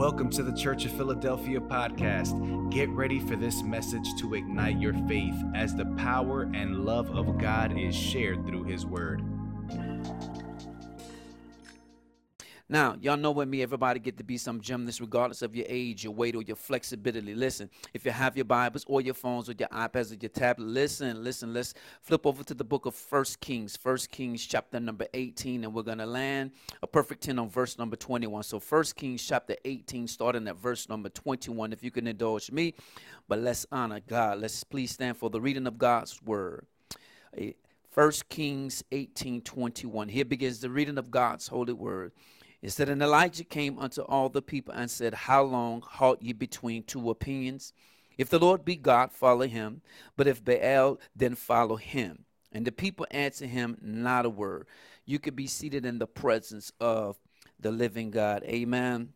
Welcome to the Church of Philadelphia podcast. Get ready for this message to ignite your faith as the power and love of God is shared through His Word. Now, y'all know with me, everybody get to be some gymnast, regardless of your age, your weight, or your flexibility. Listen, if you have your Bibles or your phones or your iPads or your tablet, listen, listen, let's flip over to the book of First Kings, First Kings chapter number 18, and we're to land a perfect 10 on verse number 21. So First Kings chapter 18, starting at verse number 21, if you can indulge me. But let's honor God. Let's please stand for the reading of God's word. Eh, First Kings 18, 21. Here begins the reading of God's holy word. It said, And Elijah came unto all the people and said, How long halt ye between two opinions? If the Lord be God, follow him. But if Baal, then follow him. And the people answered him not a word. You could be seated in the presence of the living God. Amen.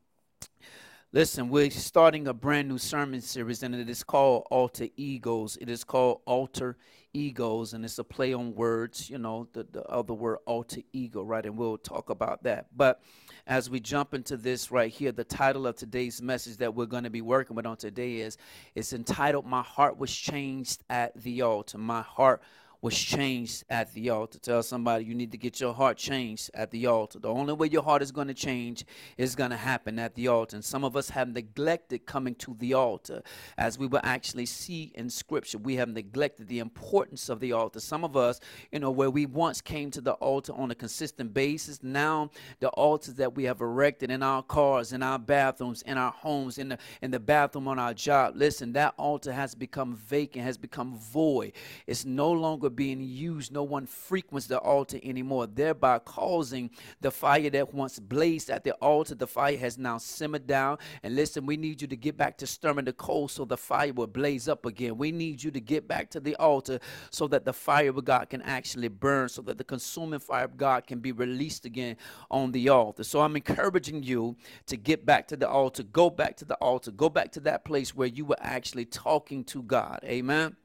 Listen, we're starting a brand new sermon series, and it is called Altar Egos. It is called Altar Egos, and it's a play on words, you know, the, the other word alter ego, right? And we'll talk about that. But as we jump into this right here, the title of today's message that we're going to be working with on today is it's entitled My Heart Was Changed at the Altar. My Heart was changed at the altar. Tell somebody you need to get your heart changed at the altar. The only way your heart is going to change is going to happen at the altar. And some of us have neglected coming to the altar. As we will actually see in scripture, we have neglected the importance of the altar. Some of us, you know, where we once came to the altar on a consistent basis, now the altars that we have erected in our cars, in our bathrooms, in our homes, in the in the bathroom on our job, listen, that altar has become vacant, has become void. It's no longer being used, no one frequents the altar anymore, thereby causing the fire that once blazed at the altar, the fire has now simmered down. And listen, we need you to get back to stirring the coal so the fire will blaze up again. We need you to get back to the altar so that the fire of God can actually burn, so that the consuming fire of God can be released again on the altar. So I'm encouraging you to get back to the altar, go back to the altar, go back to that place where you were actually talking to God. Amen.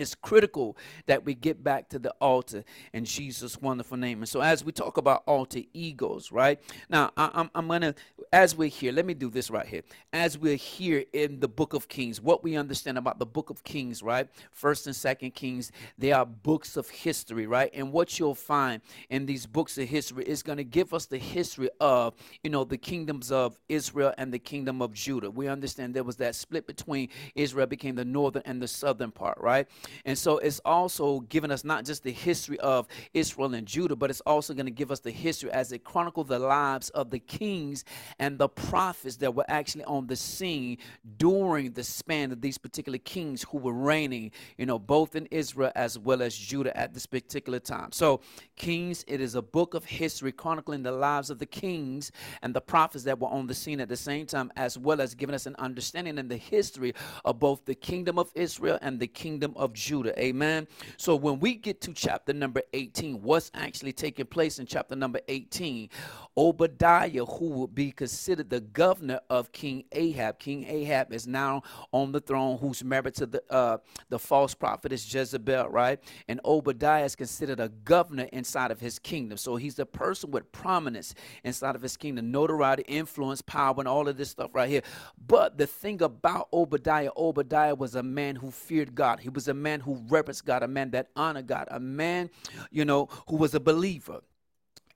It's critical that we get back to the altar in Jesus' wonderful name. And so, as we talk about alter egos, right now, I, am I'm gonna, as we're here, let me do this right here. As we're here in the book of Kings, what we understand about the book of Kings, right? First and Second Kings, they are books of history, right? And what you'll find in these books of history is going to give us the history of, you know, the kingdoms of Israel and the kingdom of Judah. We understand there was that split between Israel became the northern and the southern part, right? And so it's also giving us not just the history of Israel and Judah, but it's also going to give us the history as it chronicles the lives of the kings and the prophets that were actually on the scene during the span of these particular kings who were reigning, you know, both in Israel as well as Judah at this particular time. So, Kings, it is a book of history chronicling the lives of the kings and the prophets that were on the scene at the same time, as well as giving us an understanding in the history of both the kingdom of Israel and the kingdom of Judah. Amen. So when we get to chapter number 18, what's actually taking place in chapter number 18? Obadiah, who would be considered the governor of King Ahab. King Ahab is now on the throne, who's married to the uh, the false prophetess Jezebel, right? And Obadiah is considered a governor inside of his kingdom. So he's the person with prominence inside of his kingdom, notoriety, influence, power, and all of this stuff right here. But the thing about Obadiah, Obadiah was a man who feared God. He was a man who reverenced God, a man that honored God, a man, you know, who was a believer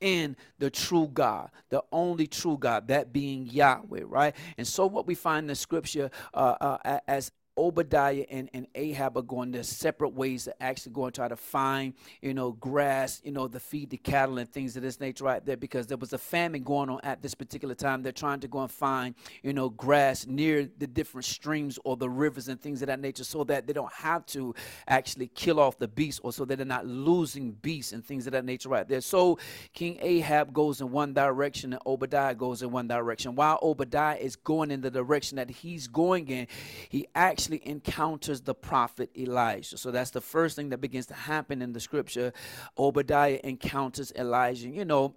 in the true God, the only true God, that being Yahweh, right? And so, what we find in the scripture uh, uh, as Obadiah and, and Ahab are going their separate ways to actually go and try to find, you know, grass, you know, to feed the cattle and things of this nature right there because there was a famine going on at this particular time. They're trying to go and find, you know, grass near the different streams or the rivers and things of that nature so that they don't have to actually kill off the beasts or so that they're not losing beasts and things of that nature right there. So King Ahab goes in one direction and Obadiah goes in one direction. While Obadiah is going in the direction that he's going in, he actually actually encounters the prophet Elijah. So that's the first thing that begins to happen in the scripture. Obadiah encounters Elijah. You know,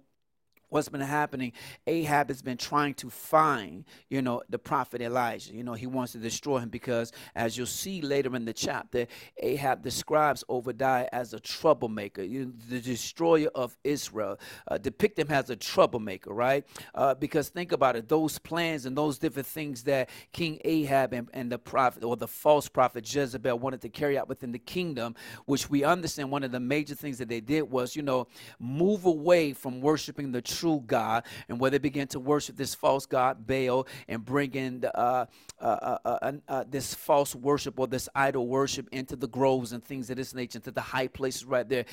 what's been happening ahab has been trying to find you know the prophet elijah. You know he wants to destroy him because as you'll see later in the chapter ahab describes obadiah as a troublemaker you the destroyer of israel uh, depict him as a troublemaker right? Uh, because think about it those plans and those different things that king ahab and, and the prophet or the false prophet jezebel wanted to carry out within the kingdom which we understand one of the major things that they did was you know move away from worshiping the true God, and where they began to worship this false God, Baal, and bring in uh uh, uh, uh, uh, this false worship or this idol worship into the groves and things of this nature, into the high places right there,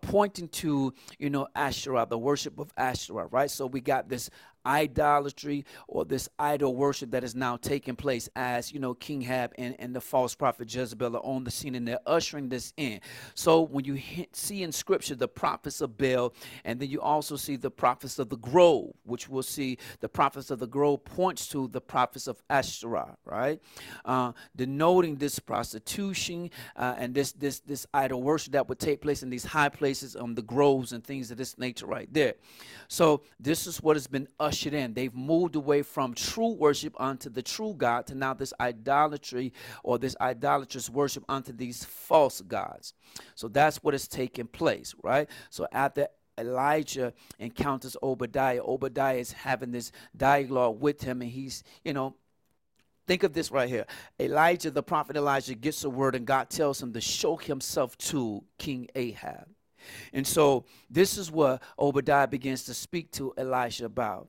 pointing to, you know, Asherah, the worship of Asherah, right? So we got this idolatry or this idol worship that is now taking place as you know king ahab and, and the false prophet jezebel are on the scene and they're ushering this in. So when you see in scripture the prophets of baal and then you also see the prophets of the grove which we'll see the prophets of the grove points to the prophets of asherah right? Uh, denoting this prostitution uh, and this this this idol worship that would take place in these high places on um, the groves and things of this nature right there. So this is what has been ushered ushered in. They've moved away from true worship unto the true God to now this idolatry or this idolatrous worship unto these false gods. So that's what is taking place, right? So after Elijah encounters Obadiah, Obadiah is having this dialogue with him, and he's, you know, Think of this right here. Elijah, the prophet Elijah, gets a word, and God tells him to show himself to King Ahab. And so this is what Obadiah begins to speak to Elisha about.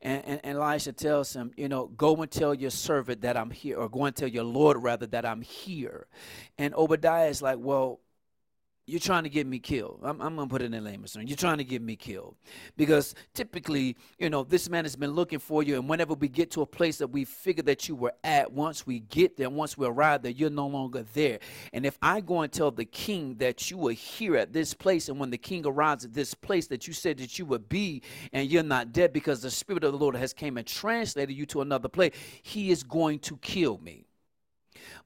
And, and, and Elisha tells him, you know, go and tell your servant that I'm here, or go and tell your Lord rather that I'm here. And Obadiah is like, well, you're trying to get me killed. I'm, I'm going to put it in layman's terms. You're trying to get me killed. Because typically, you know, this man has been looking for you. And whenever we get to a place that we figure that you were at, once we get there, once we arrive there, you're no longer there. And if I go and tell the king that you were here at this place, and when the king arrives at this place that you said that you would be, and you're not dead because the Spirit of the Lord has came and translated you to another place, he is going to kill me.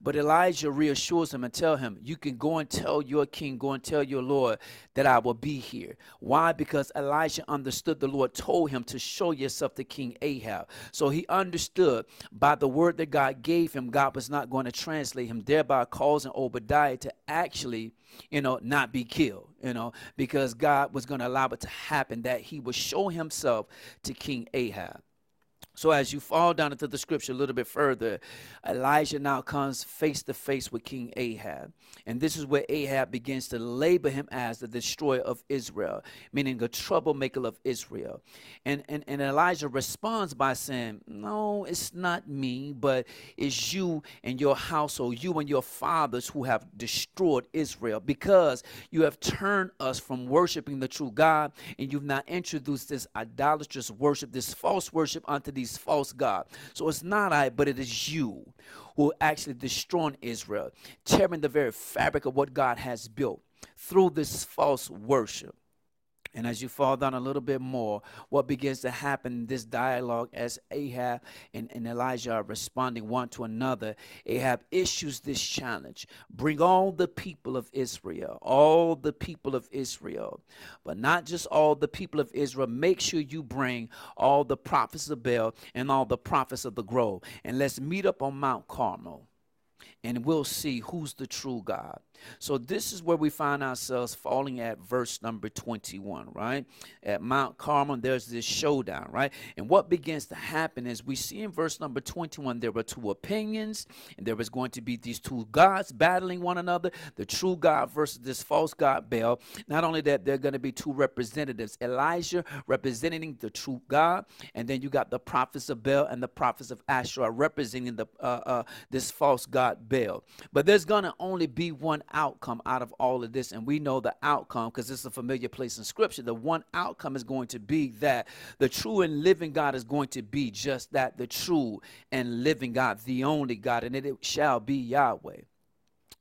But Elijah reassures him and tell him, you can go and tell your king, go and tell your Lord that I will be here. Why? Because Elijah understood the Lord told him to show yourself to King Ahab. So he understood by the word that God gave him, God was not going to translate him, thereby causing Obadiah to actually you know, not be killed, you know, because God was going to allow it to happen that he would show himself to King Ahab. So as you fall down into the scripture a little bit further, Elijah now comes face to face with King Ahab. And this is where Ahab begins to label him as the destroyer of Israel, meaning the troublemaker of Israel. And, and, and Elijah responds by saying, No, it's not me, but it's you and your household, you and your fathers who have destroyed Israel because you have turned us from worshiping the true God and you've now introduced this idolatrous worship, this false worship unto these these false gods. So it's not I, but it is you who actually destroying Israel, tearing the very fabric of what God has built through this false worship. And as you fall down a little bit more, what begins to happen this dialogue as Ahab and, and Elijah are responding one to another, Ahab issues this challenge bring all the people of Israel, all the people of Israel, but not just all the people of Israel. Make sure you bring all the prophets of Baal and all the prophets of the grove, and let's meet up on Mount Carmel and we'll see who's the true God. So this is where we find ourselves falling at verse number 21, right? At Mount Carmel, there's this showdown, right? And what begins to happen is we see in verse number 21 there were two opinions, and there was going to be these two gods battling one another, the true God versus this false God Baal. Not only that, there are going to be two representatives, Elijah representing the true God, and then you got the prophets of Baal and the prophets of Asherah representing the uh, uh, this false God Baal. But there's going to only be one outcome out of all of this. And we know the outcome because it's a familiar place in Scripture. The one outcome is going to be that the true and living God is going to be just that the true and living God, the only God, and it shall be Yahweh.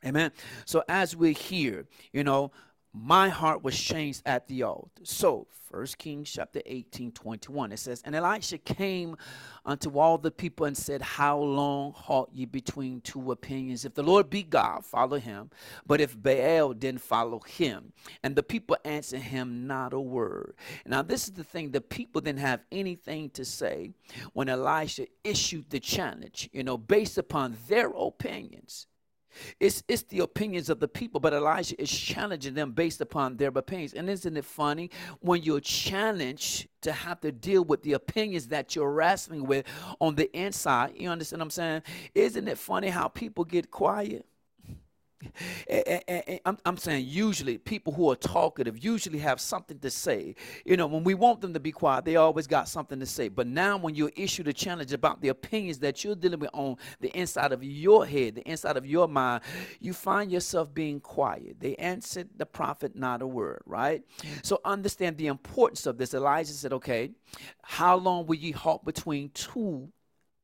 Amen. So as we're here, you know, my heart was changed at the altar. So, First Kings chapter 18, 21, it says, And Elisha came unto all the people and said, How long halt ye between two opinions? If the Lord be God, follow him. But if Baal, then follow him. And the people answered him not a word. Now, this is the thing the people didn't have anything to say when Elisha issued the challenge, you know, based upon their opinions. It's, it's the opinions of the people, but Elijah is challenging them based upon their opinions. And isn't it funny when you're challenged to have to deal with the opinions that you're wrestling with on the inside? You understand what I'm saying? Isn't it funny how people get quiet? I'm, I'm saying usually people who are talkative usually have something to say. You know, when we want them to be quiet, they always got something to say. But now, when you're issued a challenge about the opinions that you're dealing with on the inside of your head, the inside of your mind, you find yourself being quiet. They answered the prophet not a word, right? So understand the importance of this. Elijah said, Okay, how long will ye halt between two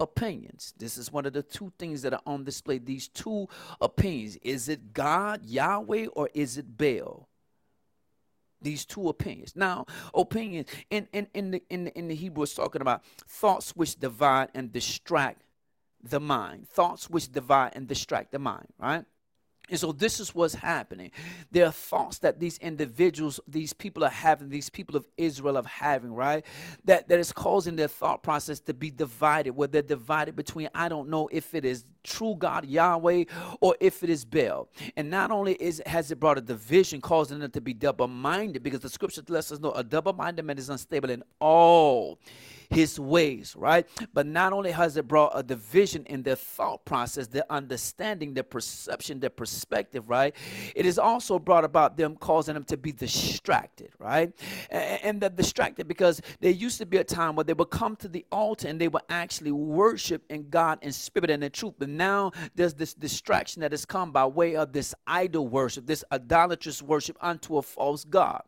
opinions. This is one of the two things that are on display. These two opinions. Is it God, Yahweh, or is it Baal? These two opinions. Now, opinions in, in, in the in the, in the Hebrew is talking about thoughts which divide and distract the mind. Thoughts which divide and distract the mind, right? And so this is what's happening. There are thoughts that these individuals, these people are having, these people of Israel are having, right? That that is causing their thought process to be divided, where they're divided between I don't know if it is true God Yahweh or if it is Baal. And not only is has it brought a division, causing them to be double-minded, because the scripture lets us know a double-minded man is unstable in all his ways, right? But not only has it brought a division in their thought process, their understanding, their perception, their perspective, right? It has also brought about them causing them to be distracted, right? And they're distracted because there used to be a time where they would come to the altar and they would actually worship in God in spirit and in truth. But now there's this distraction that has come by way of this idol worship, this idolatrous worship unto a false God.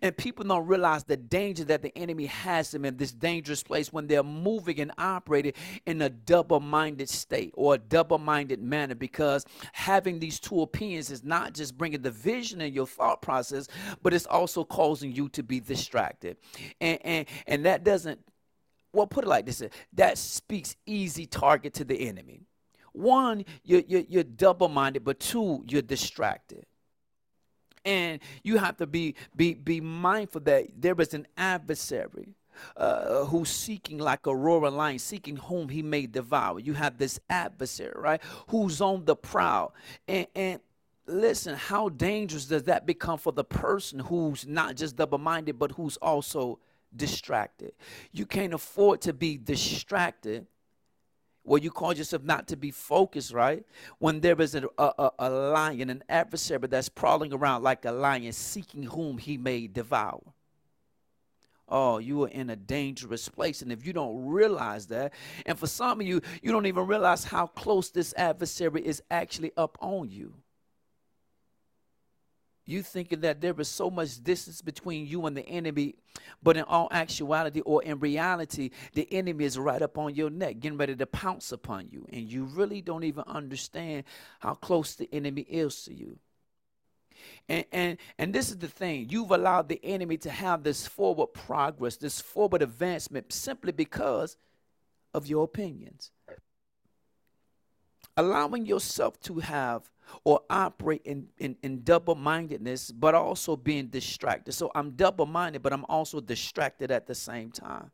And people don't realize the danger that the enemy has them in this dangerous place when they're moving and operating in a double minded state or a double minded manner because having these two opinions is not just bringing division in your thought process, but it's also causing you to be distracted. And, and, and that doesn't, well, put it like this that speaks easy target to the enemy. One, you're, you're, you're double minded, but two, you're distracted and you have to be be be mindful that there is an adversary uh, who's seeking like a roaring lion, seeking whom he may devour. You have this adversary, right, who's on the prowl, and and listen, how dangerous does that become for the person who's not just double-minded, but who's also distracted? You can't afford to be distracted Well, you cause yourself not to be focused, right? When there is a, a, a lion, an adversary that's prowling around like a lion, seeking whom he may devour. Oh, you are in a dangerous place. And if you don't realize that, and for some of you, you don't even realize how close this adversary is actually up on you. You thinking that there is so much distance between you and the enemy, but in all actuality or in reality, the enemy is right up on your neck, getting ready to pounce upon you. And you really don't even understand how close the enemy is to you. And, and and this is the thing you've allowed the enemy to have this forward progress this forward advancement simply because of your opinions allowing yourself to have or operate in, in, in double mindedness, but also being distracted. So I'm double minded, but I'm also distracted at the same time.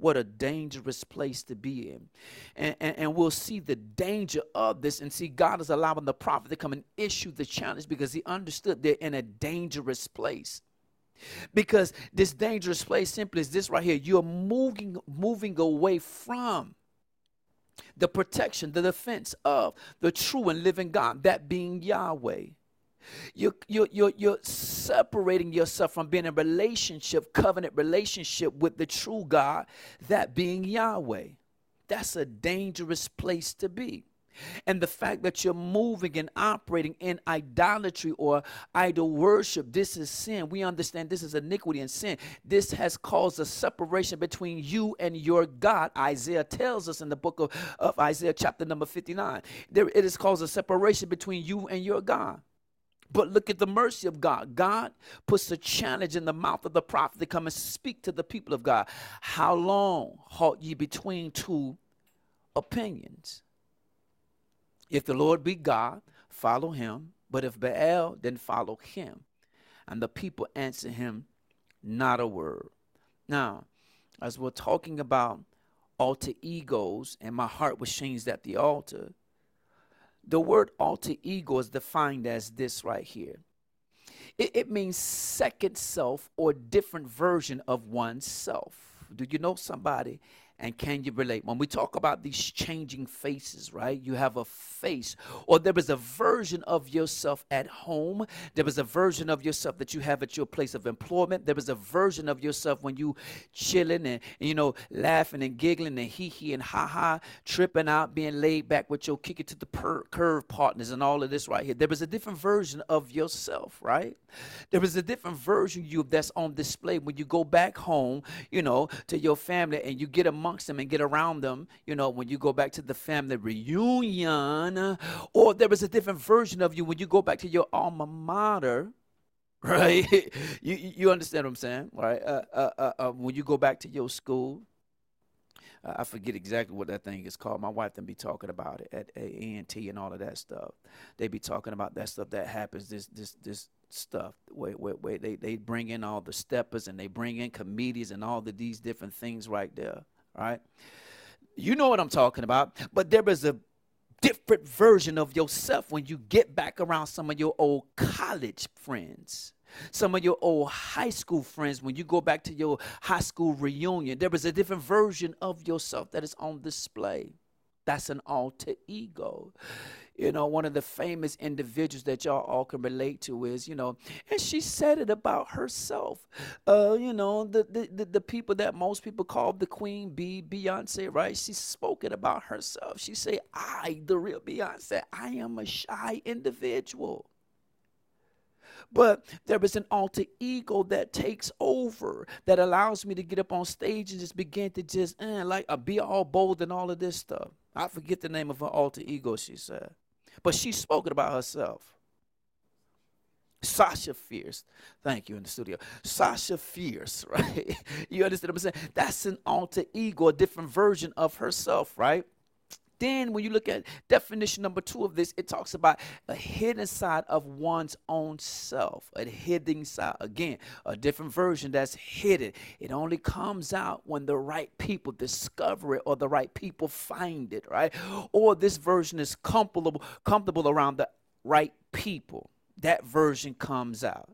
What a dangerous place to be in. And, and, and, we'll see the danger of this and see God is allowing the prophet to come and issue the challenge because he understood they're in a dangerous place. Because this dangerous place simply is this right here. You're moving, moving away from the protection, the defense of the true and living God, that being Yahweh. You're, you're, you're, you're separating yourself from being in a relationship, covenant relationship with the true God, that being Yahweh. That's a dangerous place to be. And the fact that you're moving and operating in idolatry or idol worship, this is sin. We understand this is iniquity and sin. This has caused a separation between you and your God. Isaiah tells us in the book of, of Isaiah, chapter number 59, there, it has caused a separation between you and your God. But look at the mercy of God. God puts a challenge in the mouth of the prophet to come and speak to the people of God. How long halt ye between two opinions? If the Lord be God, follow him. But if Baal, then follow him. And the people answer him, not a word. Now, as we're talking about alter egos, and my heart was changed at the altar, the word alter ego is defined as this right here. It, it means second self or different version of oneself. Do you know somebody and can you relate? When we talk about these changing faces, right? You have a face, or there is a version of yourself at home. There is a version of yourself that you have at your place of employment. There is a version of yourself when you chilling and, you know laughing and giggling and hee hee and ha ha, tripping out, being laid back with your kick it to the per- curve partners and all of this right here. There is a different version of yourself, right? There is a different version you that's on display when you go back home, you know, to your family and you get among amongst them and get around them, you know, when you go back to the family reunion, or there is a different version of you when you go back to your alma mater, right? you you understand what I'm saying, right? Uh, uh, uh, uh when you go back to your school, I forget exactly what that thing is called. My wife then be talking about it at A&T and all of that stuff. They be talking about that stuff that happens. This this this stuff Wait wait wait. they they bring in all the steppers and they bring in comedians and all of these different things right there right? You know what I'm talking about. But there is a different version of yourself when you get back around some of your old college friends. Some of your old high school friends, when you go back to your high school reunion, there is a different version of yourself that is on display. That's an alter ego you know, one of the famous individuals that y'all all can relate to is, you know, and she said it about herself. Uh, you know, the the, the, the people that most people call the queen bee, Beyonce, right? She spoke it about herself. She said, I, the real Beyonce, I am a shy individual. But there is an alter ego that takes over that allows me to get up on stage and just begin to just eh, like uh, be all bold and all of this stuff. I forget the name of her alter ego, she said. But she's spoken about herself. Sasha Fierce. Thank you in the studio. Sasha Fierce, right? you understand what I'm saying? That's an alter ego, a different version of herself, right? Then, when you look at definition number two of this, it talks about a hidden side of one's own self. A hidden side. Again, a different version that's hidden. It only comes out when the right people discover it or the right people find it, right? Or this version is comfortable, comfortable around the right people. That version comes out.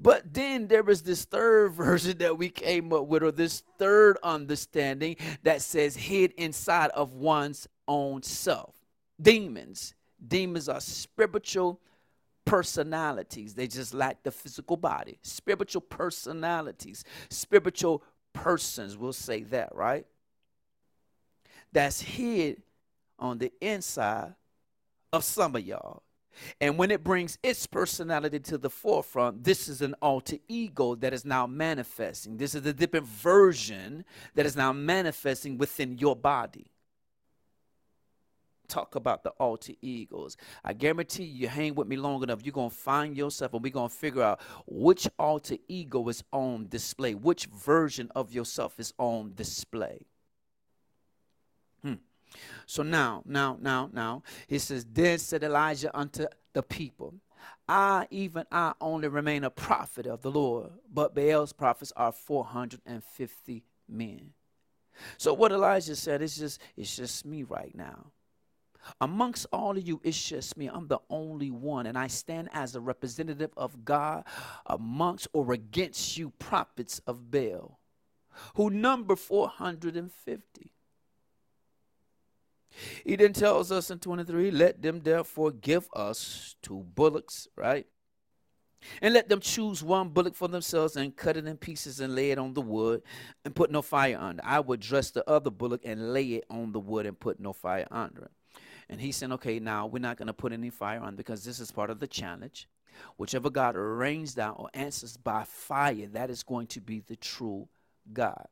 But then there was this third version that we came up with, or this third understanding that says hid inside of one's own self. Demons. Demons are spiritual personalities. They just lack the physical body. Spiritual personalities. Spiritual persons, we'll say that, right? That's hid on the inside of some of y'all. And when it brings its personality to the forefront, this is an alter ego that is now manifesting. This is a different version that is now manifesting within your body talk about the alter egos. I guarantee you, you hang with me long enough, you're going to find yourself and we're going to figure out which alter ego is on display, which version of yourself is on display. So now, now, now, now, he says, Then said Elijah unto the people, I, even I, only remain a prophet of the Lord, but Baal's prophets are 450 men. So what Elijah said, it's just, it's just me right now. Amongst all of you, it's just me. I'm the only one, and I stand as a representative of God amongst or against you, prophets of Baal, who number 450. He then tells us in 23, let them therefore give us two bullocks, right? And let them choose one bullock for themselves and cut it in pieces and lay it on the wood and put no fire under. I would dress the other bullock and lay it on the wood and put no fire under it. And he said, okay, now we're not going to put any fire on because this is part of the challenge. Whichever God rains down or answers by fire, that is going to be the true God.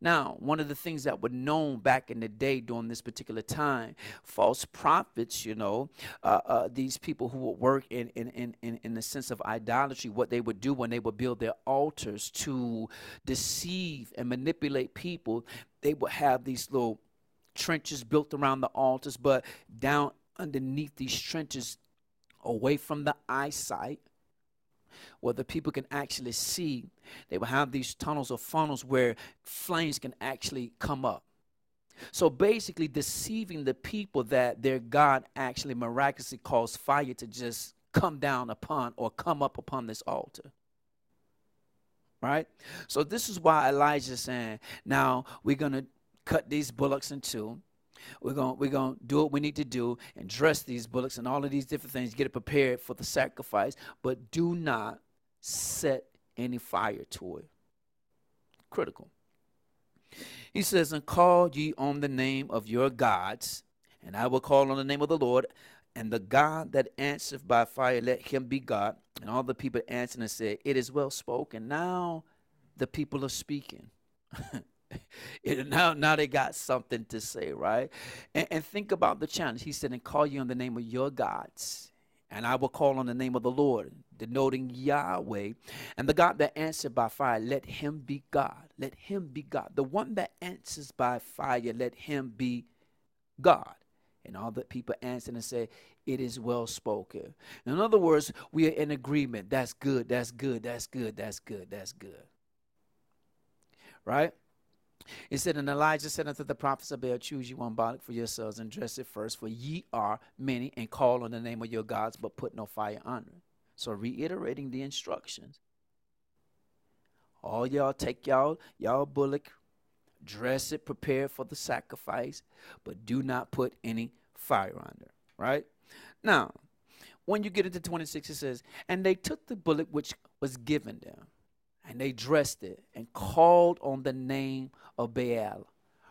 Now, one of the things that were known back in the day during this particular time, false prophets, you know, uh, uh, these people who would work in, in, in, in, in the sense of idolatry, what they would do when they would build their altars to deceive and manipulate people, they would have these little trenches built around the altars, but down underneath these trenches, away from the eyesight, where the people can actually see. They will have these tunnels or funnels where flames can actually come up. So basically, deceiving the people that their God actually miraculously caused fire to just come down upon or come up upon this altar. Right? So this is why Elijah saying, now we're going to cut these bullocks in two we're going we're going to do what we need to do and dress these bullocks and all of these different things, get it prepared for the sacrifice, but do not set any fire to it. Critical. He says, And call ye on the name of your gods, and I will call on the name of the Lord, and the God that answereth by fire, let him be God. And all the people answered and said, It is well spoken. Now the people are speaking. now, now they got something to say, right? And, and think about the challenge. He said, and call you on the name of your gods, and I will call on the name of the Lord, denoting Yahweh. And the God that answered by fire, let him be God. Let him be God. The one that answers by fire, let him be God. And all the people answered and said, It is well spoken. In other words, we are in agreement. That's good, that's good, that's good, that's good, that's good. Right? It said, And Elijah said unto the prophets of Baal, Choose you one body for yourselves and dress it first, for ye are many, and call on the name of your gods, but put no fire under it. So reiterating the instructions. All y'all take y'all, y'all bullock, dress it, prepare for the sacrifice, but do not put any fire under. Right? Now, when you get into 26, it says, And they took the bullock which was given them and they dressed it and called on the name of Baal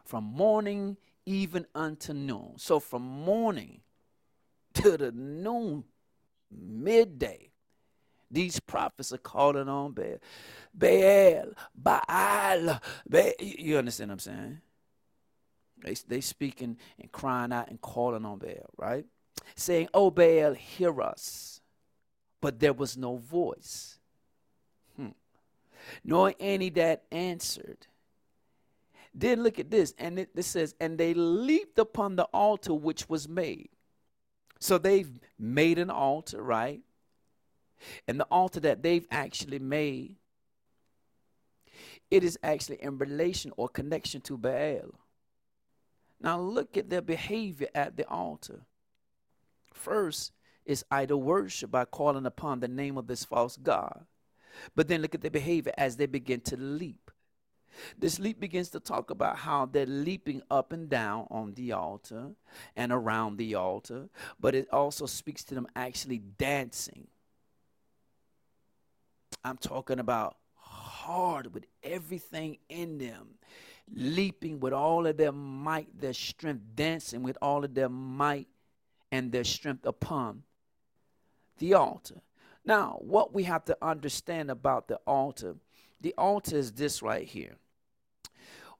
from morning even unto noon. So from morning to the noon, midday, these prophets are calling on Baal. Baal, Baal, Baal. You understand what I'm saying? They, they speaking and crying out and calling on Baal, right? Saying, Oh, Baal, hear us. But there was no voice hmm. nor any that answered. Then look at this, and it, it says, and they leaped upon the altar which was made. So they've made an altar, right? And the altar that they've actually made, it is actually in relation or connection to Baal. Now look at their behavior at the altar. First is idol worship by calling upon the name of this false god. But then look at their behavior as they begin to leap. This leap begins to talk about how they're leaping up and down on the altar and around the altar, but it also speaks to them actually dancing. I'm talking about hard with everything in them, leaping with all of their might, their strength, dancing with all of their might and their strength upon the altar. Now, what we have to understand about the altar, the altar is this right here.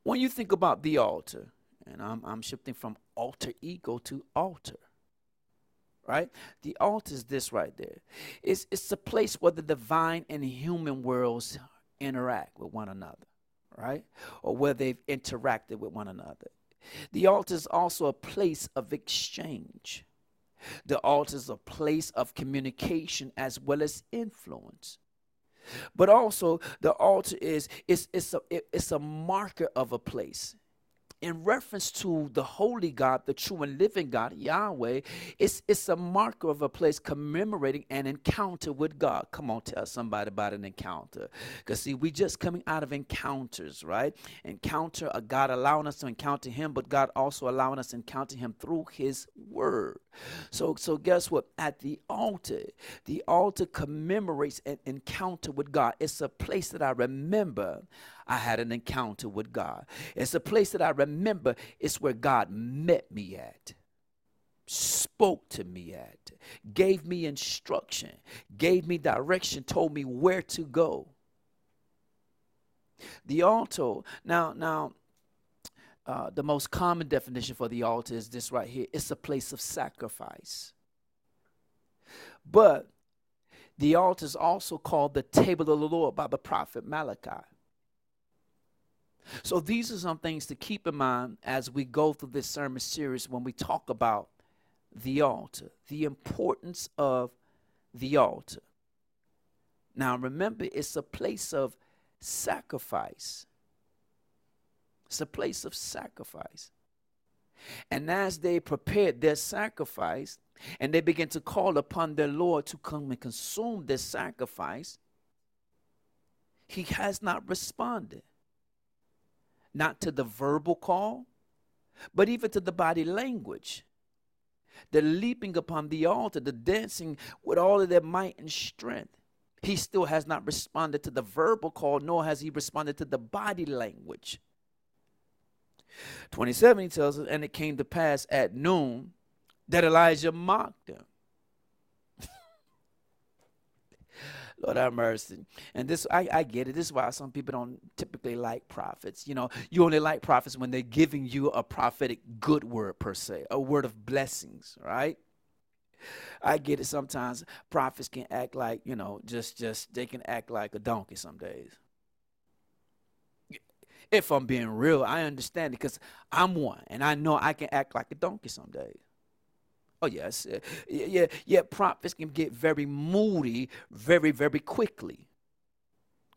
When you think about the altar, and I'm, I'm shifting from alter ego to altar, right? The altar is this right there. It's, it's a place where the divine and human worlds interact with one another, right? Or where they've interacted with one another. The altar is also a place of exchange the altar is a place of communication as well as influence. But also the altar is it's, it's, a, it's a marker of a place in reference to the holy God, the true and living God, Yahweh, it's, it's a marker of a place commemorating an encounter with God. Come on, tell somebody about an encounter. Because, see, we just coming out of encounters, right? Encounter, a God allowing us to encounter Him, but God also allowing us to encounter Him through His Word. So, so guess what? At the altar, the altar commemorates an encounter with God. It's a place that I remember I had an encounter with God. It's a place that I remember it's where God met me at, spoke to me at, gave me instruction, gave me direction, told me where to go. The altar. Now, now, uh, the most common definition for the altar is this right here it's a place of sacrifice. But the altar is also called the table of the Lord by the prophet Malachi. So these are some things to keep in mind as we go through this sermon series when we talk about the altar, the importance of the altar. Now remember, it's a place of sacrifice. It's a place of sacrifice. And as they prepared their sacrifice and they began to call upon their Lord to come and consume their sacrifice, he has not responded. Not to the verbal call, but even to the body language. The leaping upon the altar, the dancing with all of their might and strength. He still has not responded to the verbal call, nor has he responded to the body language. 27 he tells us, and it came to pass at noon that Elijah mocked him. Lord have mercy. And this, I, I get it. This is why some people don't typically like prophets. You know, you only like prophets when they're giving you a prophetic good word, per se, a word of blessings, right? I get it. Sometimes prophets can act like, you know, just, just, they can act like a donkey some days if I'm being real, I understand it because I'm one and I know I can act like a donkey some days. Oh, yes. Yeah, yeah, yeah. Prophets can get very moody very, very quickly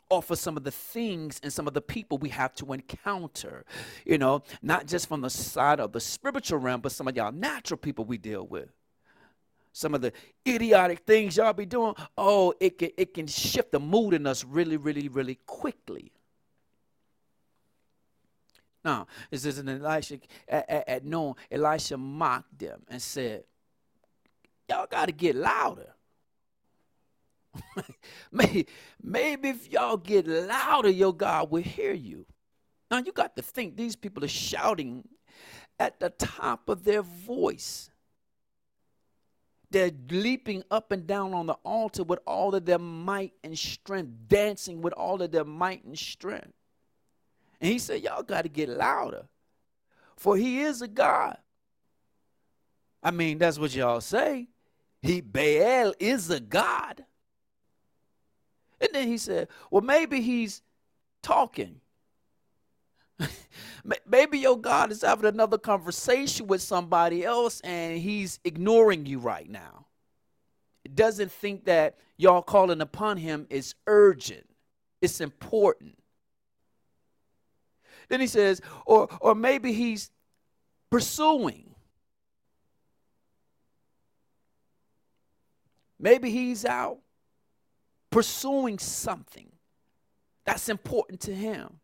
off of some of the things and some of the people we have to encounter. You know, not just from the side of the spiritual realm, but some of y'all natural people we deal with. Some of the idiotic things y'all be doing, oh, it can, it can shift the mood in us really, really, really quickly. Now, this is an Elisha at, at, at noon, Elisha mocked them and said, Y'all got to get louder. maybe, maybe if y'all get louder, your God will hear you. Now, you got to think these people are shouting at the top of their voice. They're leaping up and down on the altar with all of their might and strength, dancing with all of their might and strength. And he said, Y'all got to get louder. For he is a God. I mean, that's what y'all say. He Baal is a God. And then he said, Well, maybe he's talking. maybe your God is having another conversation with somebody else and he's ignoring you right now. Doesn't think that y'all calling upon him is urgent, it's important. Then he says, or, or maybe he's pursuing. Maybe he's out pursuing something that's important to him.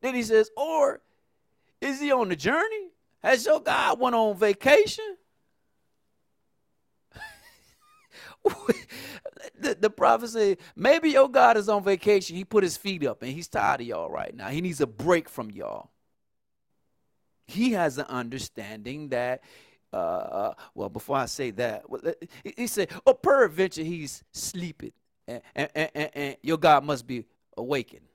Then he says, or is he on the journey? Has your God went on vacation? the, the prophet said, maybe your God is on vacation. He put his feet up and he's tired of y'all right now. He needs a break from y'all. He has an understanding that, uh, uh well, before I say that, he said, oh, peradventure he's sleeping and, and, and, and your God must be awakened.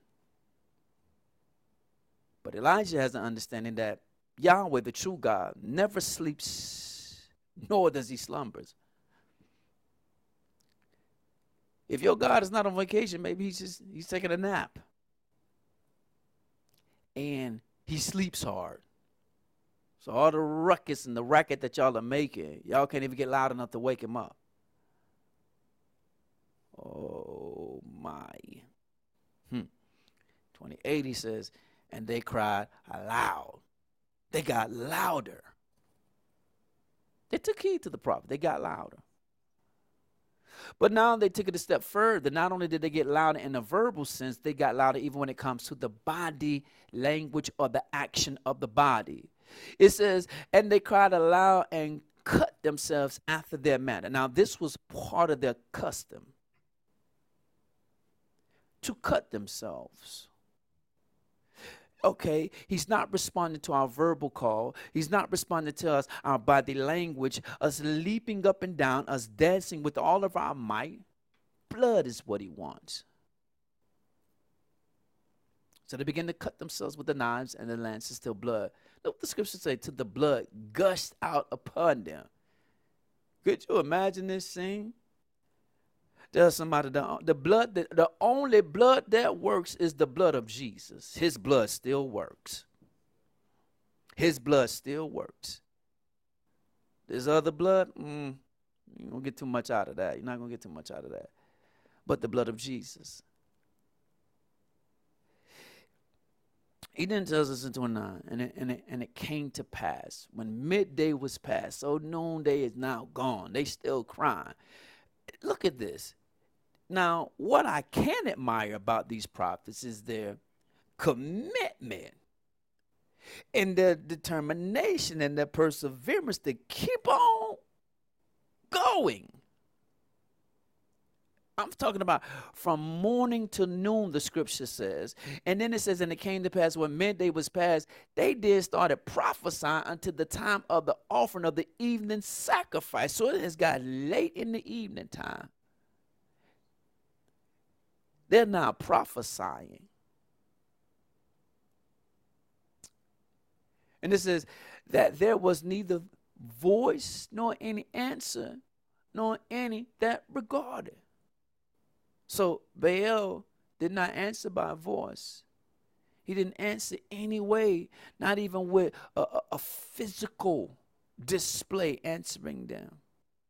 But Elijah has an understanding that Yahweh, the true God, never sleeps, nor does he slumbers. If your God is not on vacation, maybe he's just he's taking a nap. And he sleeps hard. So all the ruckus and the racket that y'all are making, y'all can't even get loud enough to wake him up. Oh my. Hmm. 2080 says, and they cried aloud. They got louder. They took heed to the prophet. They got louder. But now they took it a step further. Not only did they get louder in a verbal sense, they got louder even when it comes to the body language or the action of the body. It says, and they cried aloud and cut themselves after their manner. Now, this was part of their custom to cut themselves okay, he's not responding to our verbal call. He's not responding to us, our body language, us leaping up and down, us dancing with all of our might. Blood is what he wants. So they began to cut themselves with the knives and the lances till blood. Look what the scriptures say, till the blood gushed out upon them. Could you imagine this scene? There's somebody the, the blood the only blood that works is the blood of Jesus. His blood still works. His blood still works. This other blood, mm, you don't get too much out of that. You're not gonna get too much out of that. But the blood of Jesus. He then tells us in 29, and it, and, it, and it came to pass when midday was past, so noonday is now gone. They still crying. Look at this. Now, what I can admire about these prophets is their commitment and their determination and their perseverance to keep on going. I'm talking about from morning to noon, the scripture says. And then it says, and it came to pass when midday was past, they did started prophesying until the time of the offering of the evening sacrifice. So it has got late in the evening time. They're now prophesying. And it says that there was neither voice nor any answer, nor any that regarded. So Baal did not answer by voice. He didn't answer any way, not even with a, a, a physical display answering them,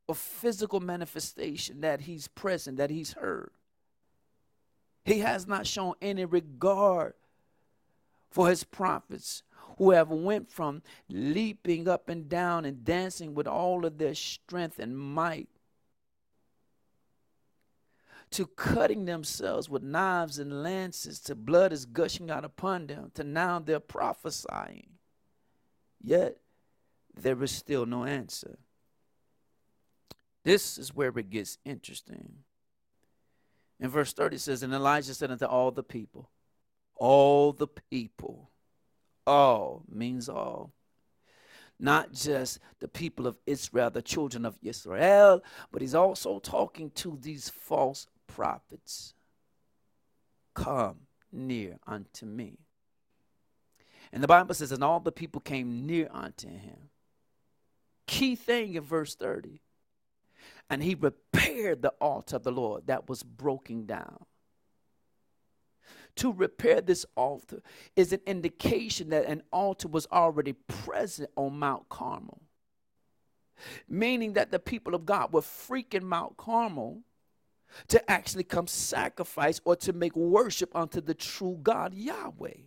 a physical manifestation that he's present, that he's heard. He has not shown any regard for his prophets who have went from leaping up and down and dancing with all of their strength and might to cutting themselves with knives and lances, to blood is gushing out upon them, to now they're prophesying. Yet there is still no answer. This is where it gets interesting. In verse 30 it says, And Elijah said unto all the people, all the people, all means all. Not just the people of Israel, the children of Israel, but he's also talking to these false prophets. Come near unto me. And the Bible says, and all the people came near unto him. Key thing in verse 30. And he repaired the altar of the Lord that was broken down. To repair this altar is an indication that an altar was already present on Mount Carmel. Meaning that the people of God were freaking Mount Carmel to actually come sacrifice or to make worship unto the true God Yahweh.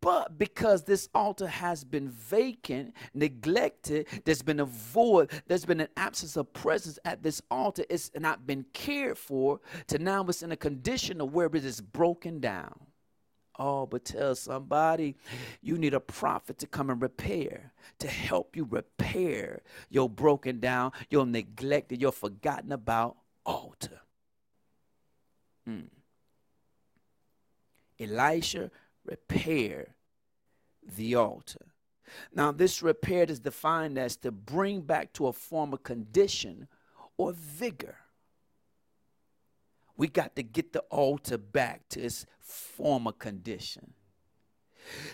But because this altar has been vacant, neglected, there's been a void, there's been an absence of presence at this altar, it's not been cared for, to now it's in a condition of where it is broken down. Oh, but tell somebody you need a prophet to come and repair, to help you repair your broken down, your neglected, your forgotten about altar. Mm. Elisha repaired the altar. Now, this repair is defined as to bring back to a former condition or vigor. We got to get the altar back to its former condition.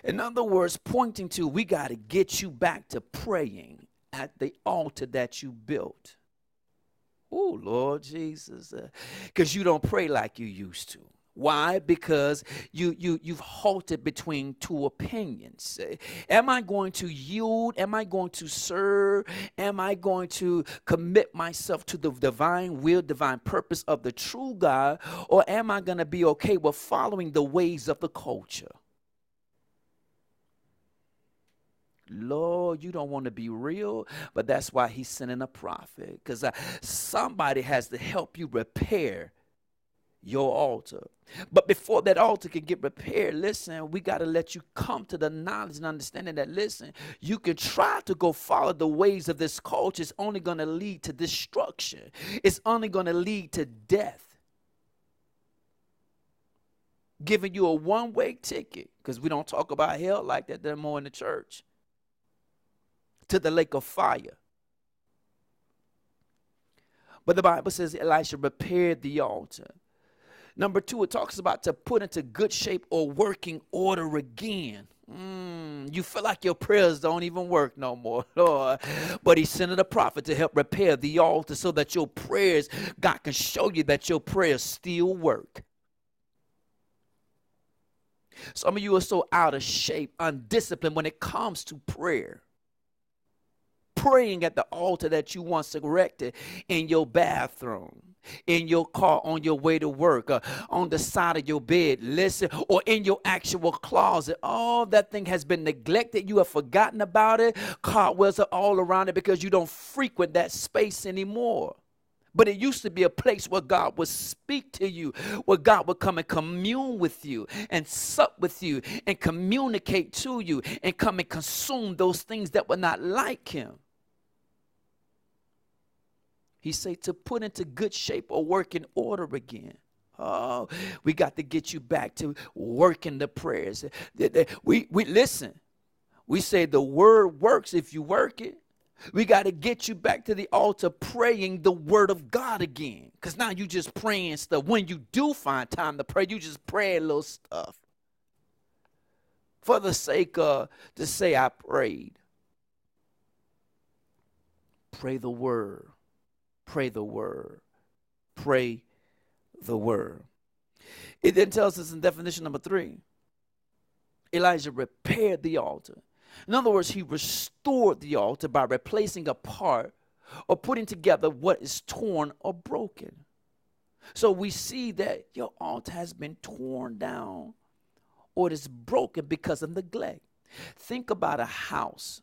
In other words, pointing to we got to get you back to praying at the altar that you built. Oh, Lord Jesus, because uh, you don't pray like you used to. Why? Because you you you've halted between two opinions. Am I going to yield? Am I going to serve? Am I going to commit myself to the divine will, divine purpose of the true God, or am I going to be okay with following the ways of the culture? Lord, you don't want to be real, but that's why he's sending a prophet because uh, somebody has to help you repair your altar. But before that altar can get repaired, listen, we got to let you come to the knowledge and understanding that, listen, you can try to go follow the ways of this culture. It's only going to lead to destruction, it's only going to lead to death. Giving you a one way ticket, because we don't talk about hell like that, they're more in the church, to the lake of fire. But the Bible says Elisha repaired the altar. Number two, it talks about to put into good shape or working order again. Mm, you feel like your prayers don't even work no more, Lord. But he sent a prophet to help repair the altar so that your prayers, God can show you that your prayers still work. Some of you are so out of shape, undisciplined when it comes to prayer. Praying at the altar that you once erected in your bathroom in your car on your way to work, uh, on the side of your bed, listen, or in your actual closet. All that thing has been neglected. You have forgotten about it. Cartwheels are all around it because you don't frequent that space anymore. But it used to be a place where God would speak to you, where God would come and commune with you and sup with you and communicate to you and come and consume those things that were not like Him. He said to put into good shape or work in order again. Oh, we got to get you back to working the prayers. We, we listen. We say the word works if you work it. We got to get you back to the altar praying the word of God again. Because now you just praying stuff. When you do find time to pray, you just pray a little stuff. For the sake of to say I prayed. Pray the word pray the word. Pray the word. It then tells us in definition number three Elijah repaired the altar. In other words, he restored the altar by replacing a part or putting together what is torn or broken. So we see that your altar has been torn down or it is broken because of neglect. Think about a house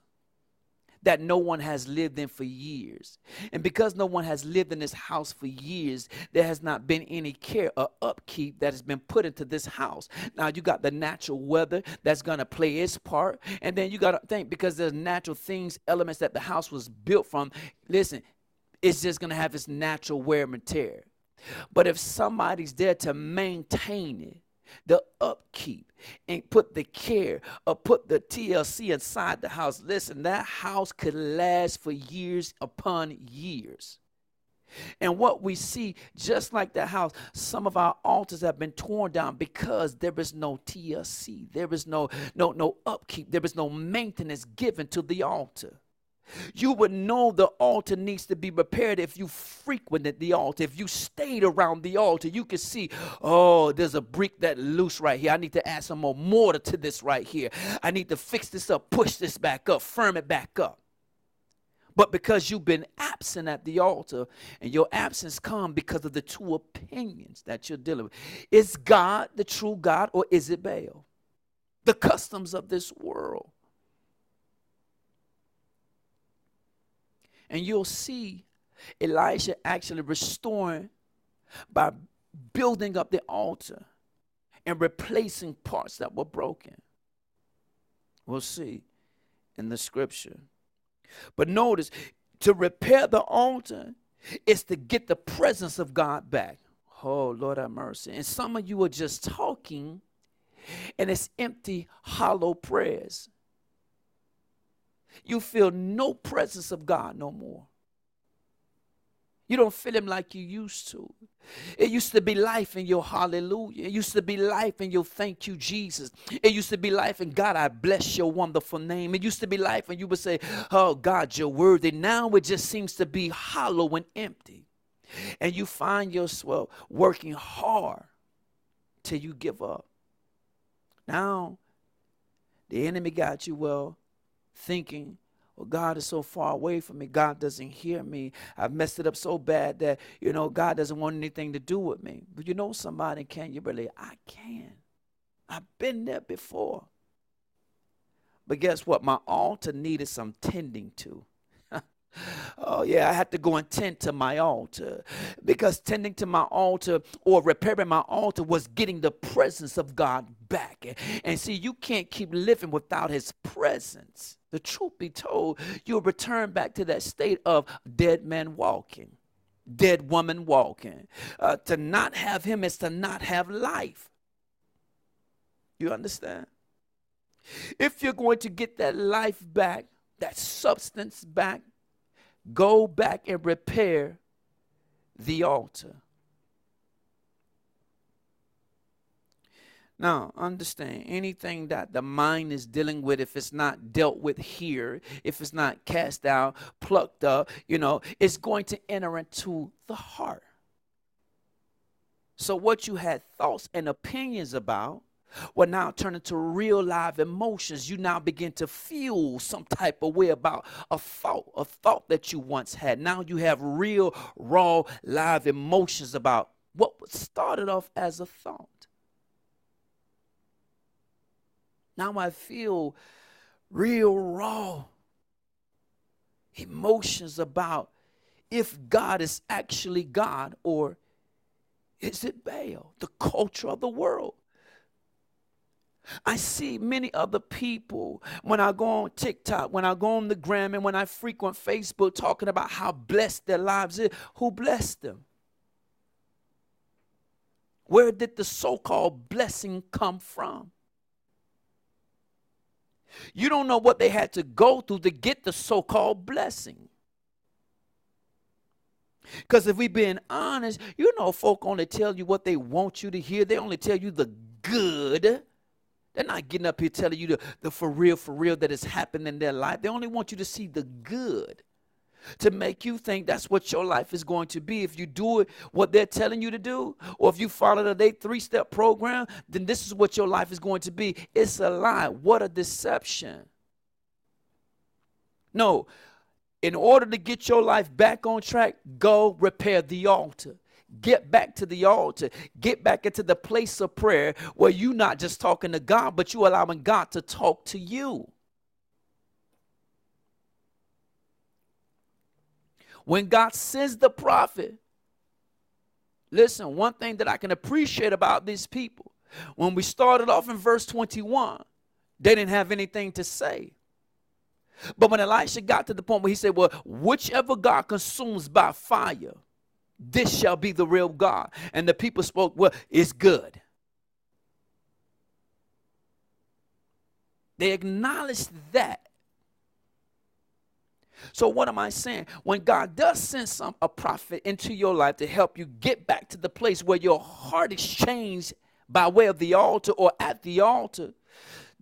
that no one has lived in for years. And because no one has lived in this house for years, there has not been any care or upkeep that has been put into this house. Now you got the natural weather that's going to play its part. And then you got to think because there's natural things, elements that the house was built from. Listen, it's just going to have its natural wear and tear. But if somebody's there to maintain it, the upkeep and put the care or put the TLC inside the house. Listen, that house could last for years upon years. And what we see, just like the house, some of our altars have been torn down because there is no TLC, there is no no no upkeep, there is no maintenance given to the altar. You would know the altar needs to be repaired if you frequented the altar. If you stayed around the altar, you could see, oh, there's a brick that loose right here. I need to add some more mortar to this right here. I need to fix this up, push this back up, firm it back up. But because you've been absent at the altar, and your absence come because of the two opinions that you're dealing with. Is God the true God or is it Baal? The customs of this world And you'll see Elisha actually restoring by building up the altar and replacing parts that were broken. We'll see in the scripture. But notice, to repair the altar is to get the presence of God back. Oh, Lord have mercy. And some of you are just talking, and it's empty, hollow prayers you feel no presence of God no more. You don't feel him like you used to. It used to be life in your hallelujah. It used to be life in your thank you, Jesus. It used to be life in God, I bless your wonderful name. It used to be life and you would say, Oh God, you're worthy. Now it just seems to be hollow and empty. And you find yourself working hard till you give up. Now, the enemy got you well thinking, well, God is so far away from me. God doesn't hear me. I've messed it up so bad that, you know, God doesn't want anything to do with me. But you know somebody, can you really? I can. I've been there before. But guess what? My altar needed some tending to. Oh, yeah, I had to go and tend to my altar because tending to my altar or repairing my altar was getting the presence of God back. And see, you can't keep living without His presence. The truth be told, you'll return back to that state of dead man walking, dead woman walking. Uh, to not have Him is to not have life. You understand? If you're going to get that life back, that substance back, Go back and repair the altar. Now, understand anything that the mind is dealing with, if it's not dealt with here, if it's not cast out, plucked up, you know, it's going to enter into the heart. So, what you had thoughts and opinions about will now turn into real live emotions. You now begin to feel some type of way about a thought, a thought that you once had. Now you have real, raw, live emotions about what started off as a thought. Now I feel real raw emotions about if God is actually God or is it Baal, the culture of the world. I see many other people when I go on TikTok, when I go on the gram, and when I frequent Facebook talking about how blessed their lives is. Who blessed them? Where did the so called blessing come from? You don't know what they had to go through to get the so called blessing. Because if we being honest, you know, folk only tell you what they want you to hear. They only tell you the good. They're not getting up here telling you the, the for real, for real that has happened in their life. They only want you to see the good to make you think that's what your life is going to be. If you do it, what they're telling you to do, or if you follow the three step program, then this is what your life is going to be. It's a lie. What a deception. No, in order to get your life back on track, go repair the altar. Get back to the altar. Get back into the place of prayer where you're not just talking to God, but you're allowing God to talk to you. When God sends the prophet, listen, one thing that I can appreciate about these people, when we started off in verse 21, they didn't have anything to say. But when Elisha got to the point where he said, Well, whichever God consumes by fire, this shall be the real God. And the people spoke, Well, it's good. They acknowledged that. So what am I saying? When God does send some a prophet into your life to help you get back to the place where your heart is changed by way of the altar or at the altar,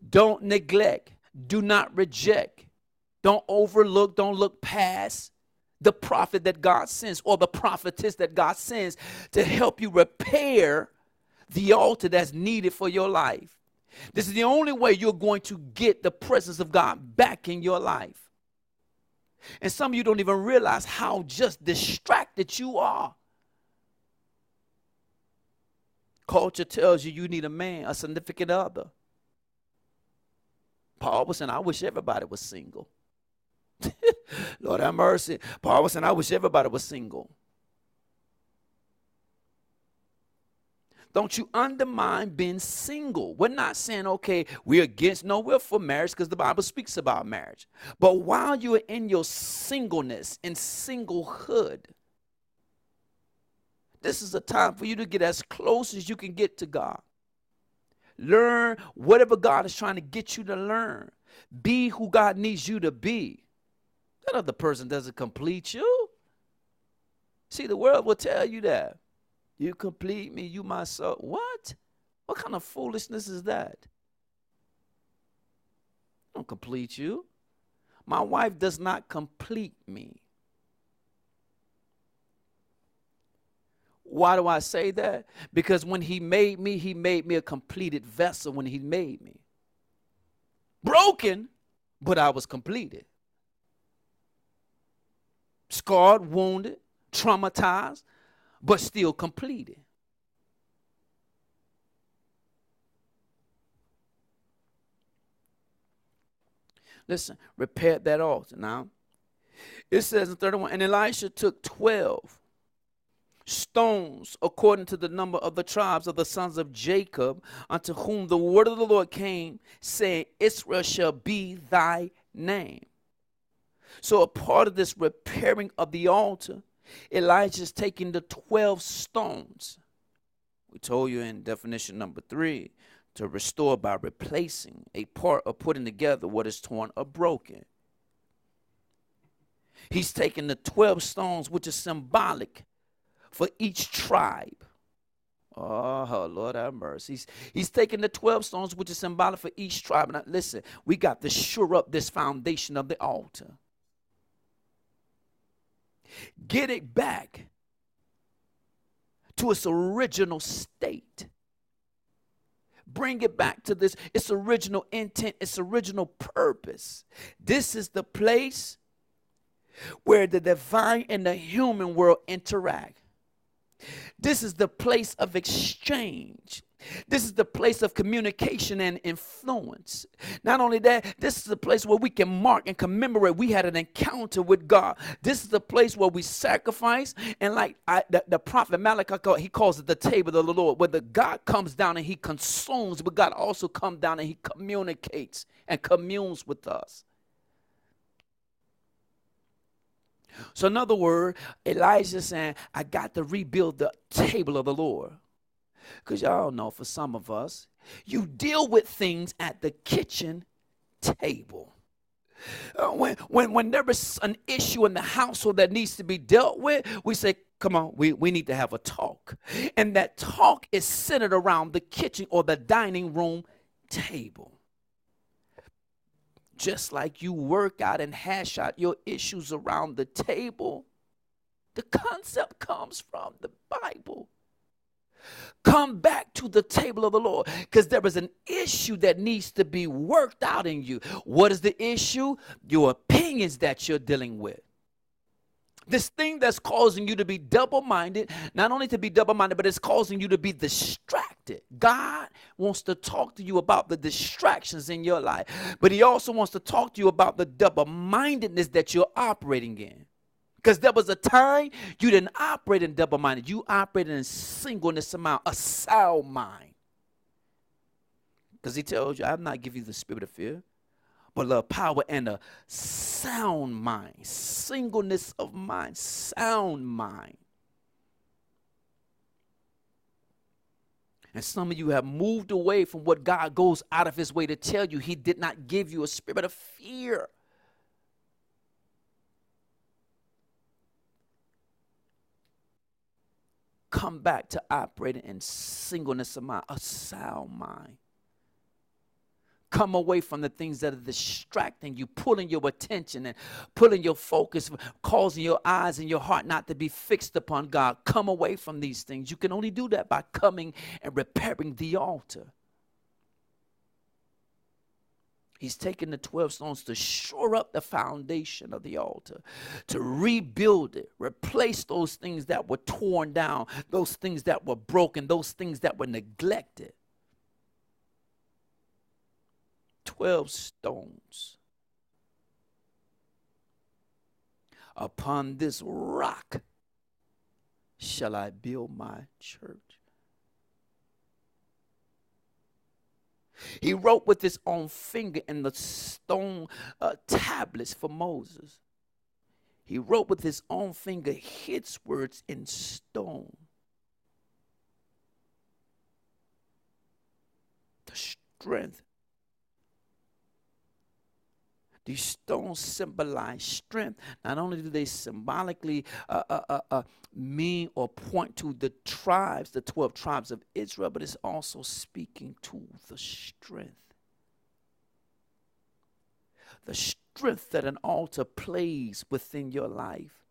don't neglect, do not reject, don't overlook, don't look past the prophet that God sends or the prophetess that God sends to help you repair the altar that's needed for your life. This is the only way you're going to get the presence of God back in your life. And some of you don't even realize how just distracted you are. Culture tells you you need a man, a significant other. Paul was saying, I wish everybody was single. Lord have mercy. Paul was saying, I wish everybody was single. Don't you undermine being single. We're not saying, okay, we're against, no, we're for marriage because the Bible speaks about marriage. But while you're in your singleness and singlehood, this is a time for you to get as close as you can get to God. Learn whatever God is trying to get you to learn. Be who God needs you to be. That other person doesn't complete you. See, the world will tell you that. You complete me, you my soul. What? What kind of foolishness is that? I don't complete you. My wife does not complete me. Why do I say that? Because when he made me, he made me a completed vessel when he made me. Broken, but I was completed scarred, wounded, traumatized, but still completed. Listen, repair that altar. Now, it says in 31, and Elisha took 12 stones according to the number of the tribes of the sons of Jacob, unto whom the word of the Lord came, saying, Israel shall be thy name. So, a part of this repairing of the altar, Elijah is taking the 12 stones. We told you in definition number three to restore by replacing a part or putting together what is torn or broken. He's taking the 12 stones, which is symbolic for each tribe. Oh, Lord have mercy. He's, he's taking the 12 stones, which is symbolic for each tribe. Now, listen, we got to shore up this foundation of the altar. Get it back to its original state. Bring it back to this, its original intent, its original purpose. This is the place where the divine and the human world interact. This is the place of exchange. This is the place of communication and influence. Not only that, this is the place where we can mark and commemorate we had an encounter with God. This is the place where we sacrifice. And like I, the, the, prophet Malachi, he calls it the table of the Lord, where the God comes down and he consumes, but God also comes down and he communicates and communes with us. So, in other words, Elijah saying, I got to rebuild the table of the Lord. Because y'all know for some of us, you deal with things at the kitchen table. Uh, when, when, when there is an issue in the household that needs to be dealt with, we say, come on, we, we need to have a talk. And that talk is centered around the kitchen or the dining room table. Just like you work out and hash out your issues around the table, the concept comes from the Bible. Come back to the table of the Lord because there is an issue that needs to be worked out in you. What is the issue? Your opinions that you're dealing with. This thing that's causing you to be double minded, not only to be double minded, but it's causing you to be distracted. God wants to talk to you about the distractions in your life, but He also wants to talk to you about the double mindedness that you're operating in. Because there was a time you didn't operate in double minded, you operated in singleness of mind, a sound mind. Because He tells you, I'm not giving you the spirit of fear, but love, power, and a sound mind, singleness of mind, sound mind. And some of you have moved away from what God goes out of his way to tell you. He did not give you a spirit of fear. Come back to operating in singleness of mind, a sound mind. Come away from the things that are distracting you, pulling your attention and pulling your focus, causing your eyes and your heart not to be fixed upon God. Come away from these things. You can only do that by coming and repairing the altar. He's taken the 12 stones to shore up the foundation of the altar, to rebuild it, replace those things that were torn down, those things that were broken, those things that were neglected. 12 stones. Upon this rock shall I build my church. He wrote with his own finger in the stone uh, tablets for Moses. He wrote with his own finger his words in stone. The strength These stones symbolize strength. Not only do they symbolically uh, uh, uh, uh, mean or point to the tribes, the 12 tribes of Israel, but it's also speaking to the strength. The strength that an altar plays within your life.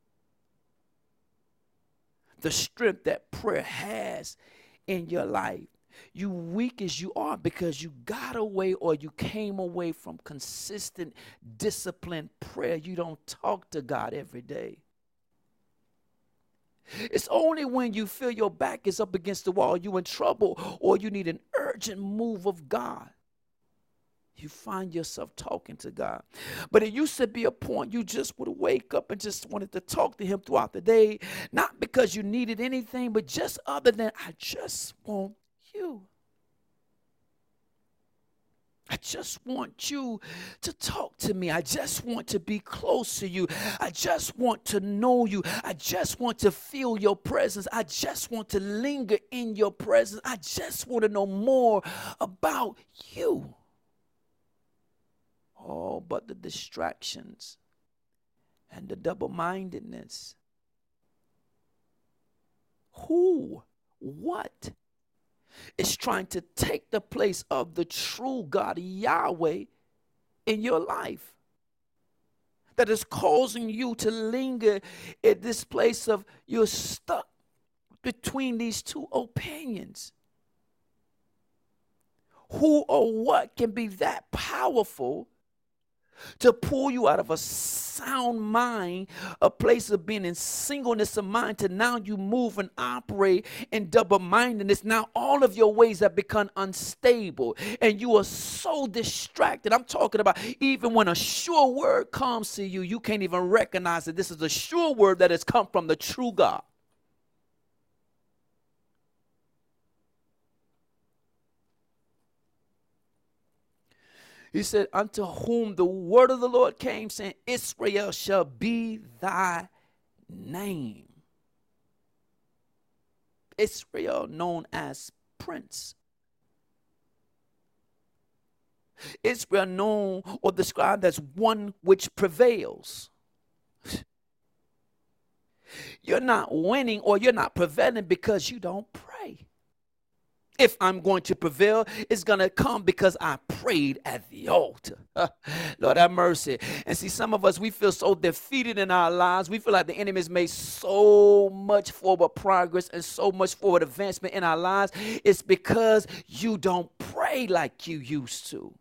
The strength that prayer has in your life you weak as you are because you got away or you came away from consistent disciplined prayer you don't talk to god every day it's only when you feel your back is up against the wall you in trouble or you need an urgent move of god you find yourself talking to God. But it used to be a point you just would wake up and just wanted to talk to Him throughout the day, not because you needed anything, but just other than I just want you. I just want you to talk to me. I just want to be close to you. I just want to know you. I just want to feel your presence. I just want to linger in your presence. I just want to know more about you. Oh, but the distractions and the double mindedness. Who, what is trying to take the place of the true God, Yahweh, in your life. That is causing you to linger at this place of you're stuck between these two opinions. Who or what can be that powerful to pull you out of a sound mind, a place of being in singleness of mind, to now you move and operate in double mindedness. Now all of your ways have become unstable and you are so distracted. I'm talking about even when a sure word comes to you, you can't even recognize that this is a sure word that has come from the true God. He said, Unto whom the word of the Lord came, saying, Israel shall be thy name. Israel, known as Prince. Israel, known or described as one which prevails. You're not winning or you're not prevailing because you don't pray if I'm going to prevail, it's going to come because I prayed at the altar. Lord have mercy. And see, some of us, we feel so defeated in our lives. We feel like the enemy has made so much forward progress and so much forward advancement in our lives. It's because you don't pray like you used to.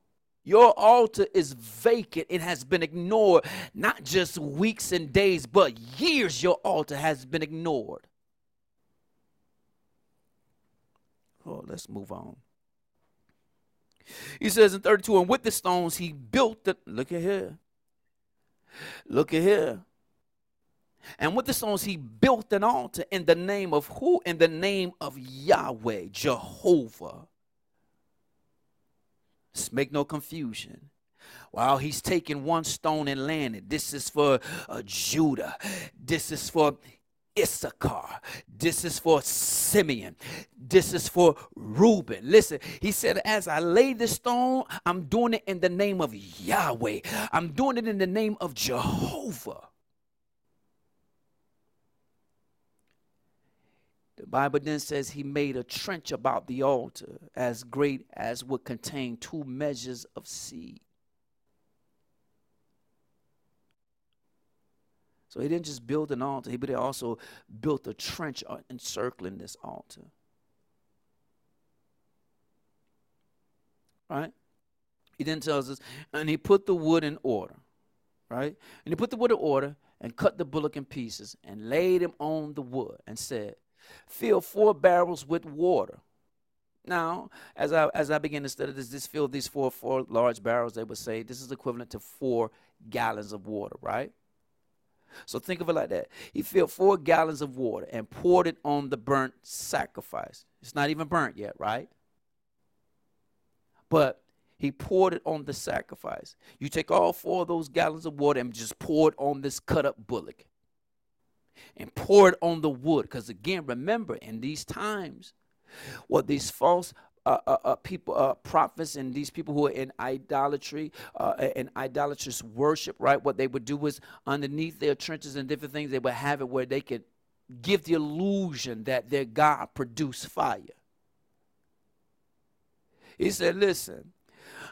Your altar is vacant. It has been ignored, not just weeks and days, but years. Your altar has been ignored. Oh, let's move on. He says in 32, and with the stones he built the, look at here. Look at here. And with the stones he built an altar in the name of who? In the name of Yahweh, Jehovah. Let's make no confusion. While he's taking one stone and landed, this is for uh, Judah. This is for Issachar. This is for Simeon. This is for Reuben. Listen, he said, As I lay the stone, I'm doing it in the name of Yahweh. I'm doing it in the name of Jehovah. The Bible then says he made a trench about the altar as great as would contain two measures of seed. So he didn't just build an altar, but he also built a trench uh, encircling this altar. Right? He then tells us, and he put the wood in order. Right? And he put the wood in order and cut the bullock in pieces and laid him on the wood and said, Fill four barrels with water. Now, as I as I begin to study this, this fill these four four large barrels, they would say this is equivalent to four gallons of water, right? So think of it like that. He filled four gallons of water and poured it on the burnt sacrifice. It's not even burnt yet, right? But he poured it on the sacrifice. You take all four of those gallons of water and just pour it on this cut up bullock and pour it on the wood. Because again, remember, in these times, what these false uh, uh, uh, people, uh, prophets, and these people who are in idolatry uh, and idolatrous worship, right? What they would do was underneath their trenches and different things, they would have it where they could give the illusion that their God produced fire. He said, Listen,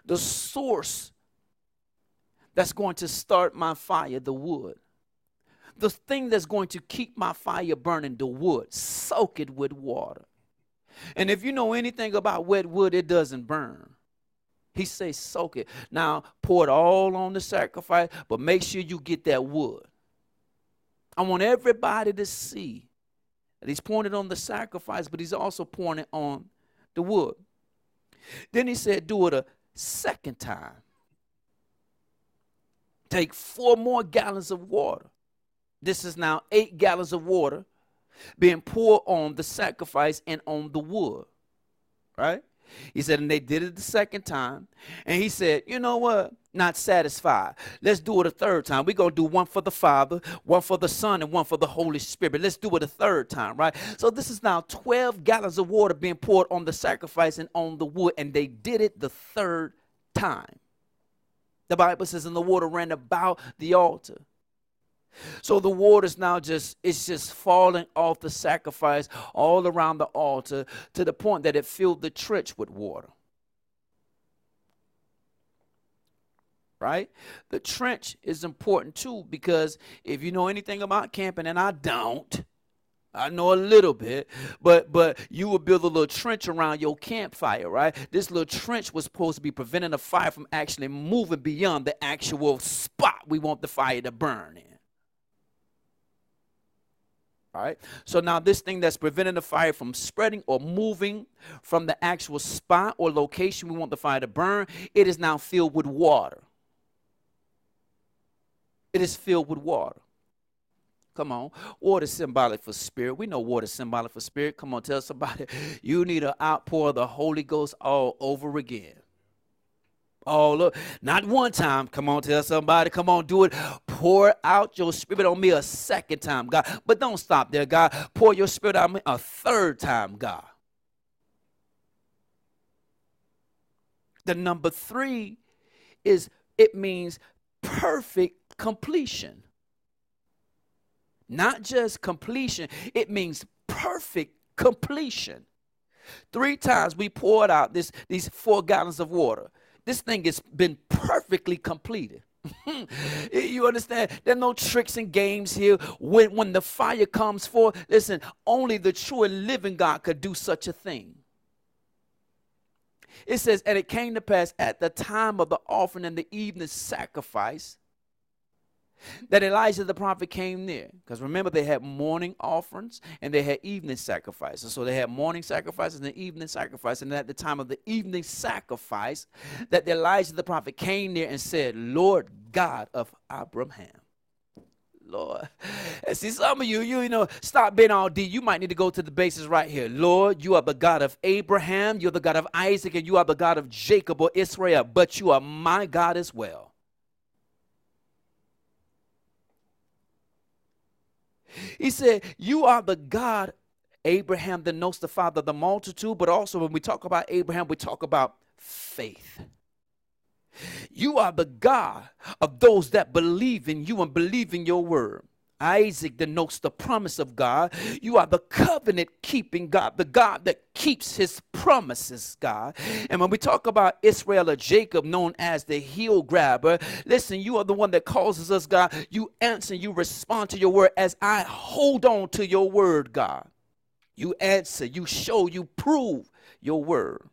the source that's going to start my fire, the wood, the thing that's going to keep my fire burning, the wood, soak it with water. And if you know anything about wet wood, it doesn't burn. He says, soak it. Now, pour it all on the sacrifice, but make sure you get that wood. I want everybody to see that he's pouring it on the sacrifice, but he's also pouring it on the wood. Then he said, do it a second time. Take four more gallons of water. This is now eight gallons of water being poured on the sacrifice and on the wood. Right? He said, and they did it the second time. And he said, you know what? Not satisfied. Let's do it a third time. We're going to do one for the Father, one for the Son, and one for the Holy Spirit. Let's do it a third time, right? So this is now 12 gallons of water being poured on the sacrifice and on the wood. And they did it the third time. The Bible says, and the water ran about the altar. So the water's now just it's just falling off the sacrifice all around the altar to the point that it filled the trench with water. Right? The trench is important too because if you know anything about camping, and I don't, I know a little bit, but but you would build a little trench around your campfire, right? This little trench was supposed to be preventing the fire from actually moving beyond the actual spot we want the fire to burn in. All right. So now this thing that's preventing the fire from spreading or moving from the actual spot or location we want the fire to burn, it is now filled with water. It is filled with water. Come on. Water symbolic for spirit. We know water symbolic for spirit. Come on, tell somebody you need an outpour the Holy Ghost all over again. Oh, look, not one time. Come on, tell somebody. Come on, do it. Pour out your spirit on me a second time, God. But don't stop there, God. Pour your spirit on me a third time, God. The number three is it means perfect completion. Not just completion, it means perfect completion. Three times we poured out this, these four gallons of water. This thing has been perfectly completed. you understand? There are no tricks and games here. When, when the fire comes forth, listen, only the true and living God could do such a thing. It says, and it came to pass at the time of the offering and the evening sacrifice that Elijah the prophet came near. Because remember, they had morning offerings and they had evening sacrifices. So they had morning sacrifices and evening sacrifice. And at the time of the evening sacrifice, that Elijah the prophet came near and said, Lord God of Abraham. Lord. And see, some of you, you, you know, stop being all deep. You might need to go to the basis right here. Lord, you are the God of Abraham, you're the God of Isaac, and you are the God of Jacob or Israel, but you are my God as well. He said, You are the God, Abraham that knows the father of the multitude, but also when we talk about Abraham, we talk about faith. You are the God of those that believe in you and believe in your word. Isaac denotes the promise of God. You are the covenant keeping God, the God that keeps his promises, God. And when we talk about Israel or Jacob, known as the heel grabber, listen, you are the one that causes us, God. You answer, you respond to your word as I hold on to your word, God. You answer, you show, you prove your word.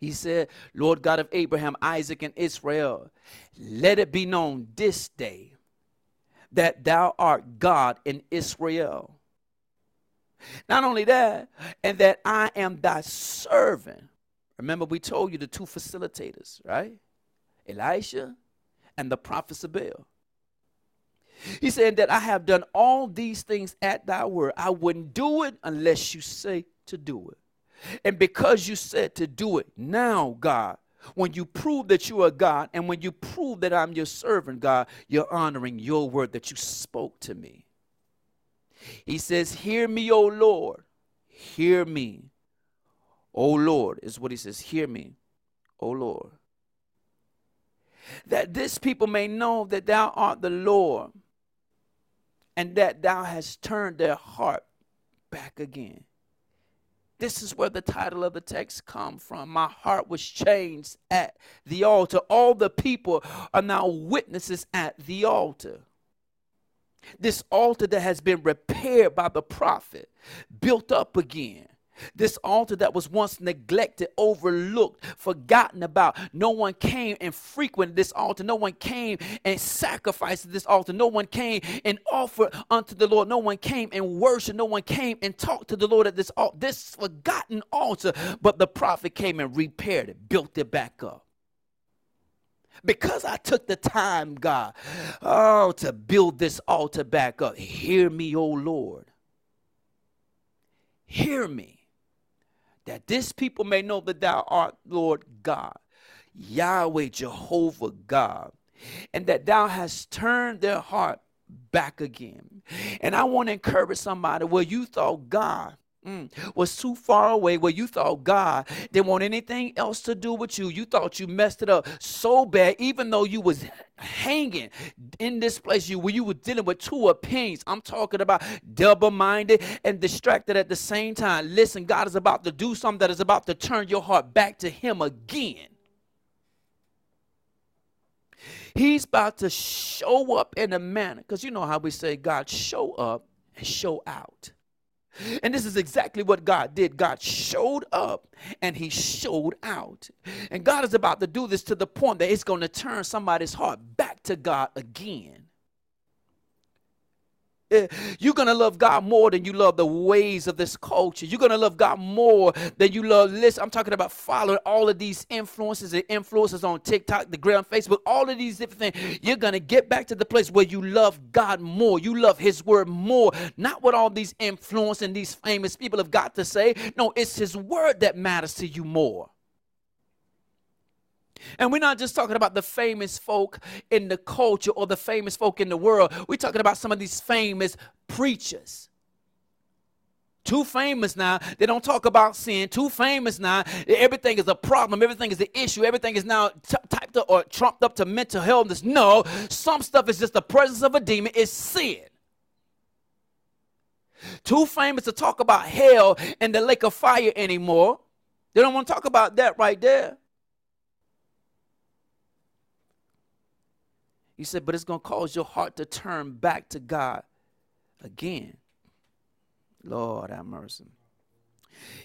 He said, Lord God of Abraham, Isaac, and Israel, let it be known this day that thou art God in Israel. Not only that, and that I am thy servant. Remember, we told you the two facilitators, right? Elisha and the prophet Baal. He said that I have done all these things at thy word. I wouldn't do it unless you say to do it. And because you said to do it, now, God, when you prove that you are God and when you prove that I'm your servant, God, you're honoring your word that you spoke to me. He says, Hear me, O Lord. Hear me. O Lord, is what he says. Hear me, O Lord. That this people may know that thou art the Lord and that thou hast turned their heart back again. This is where the title of the text come from. My heart was changed at the altar. All the people are now witnesses at the altar. This altar that has been repaired by the prophet, built up again. This altar that was once neglected, overlooked, forgotten about. No one came and frequented this altar. No one came and sacrificed this altar. No one came and offered unto the Lord. No one came and worshiped. No one came and talked to the Lord at this altar, this forgotten altar. But the prophet came and repaired it, built it back up. Because I took the time, God, oh, to build this altar back up. Hear me, O Lord. Hear me that this people may know that thou art Lord God, Yahweh Jehovah God, and that thou hast turned their heart back again. And I want to encourage somebody where you thought God mm, was too far away where you thought God didn't want anything else to do with you. You thought you messed it up so bad, even though you was hanging in this place you where you were dealing with two opinions. I'm talking about double-minded and distracted at the same time. Listen, God is about to do something that is about to turn your heart back to Him again. He's about to show up in a manner, because you know how we say God show up and show out. And this is exactly what God did. God showed up and he showed out. And God is about to do this to the point that it's going to turn somebody's heart back to God again. Eh, you're going to love God more than you love the ways of this culture. You're going to love God more than you love listen. I'm talking about following all of these influences and influences on TikTok, the gram, Facebook, all of these different things. You're going to get back to the place where you love God more. You love his word more. Not what all these influence and these famous people have got to say. No, it's his word that matters to you more. And we're not just talking about the famous folk in the culture or the famous folk in the world. We're talking about some of these famous preachers. Too famous now. They don't talk about sin. Too famous now. Everything is a problem. Everything is an issue. Everything is now t- typed up or trumped up to mental illness. No, some stuff is just the presence of a demon. It's sin. Too famous to talk about hell and the lake of fire anymore. They don't want to talk about that right there. He said, but it's going to cause your heart to turn back to God again. Lord have mercy.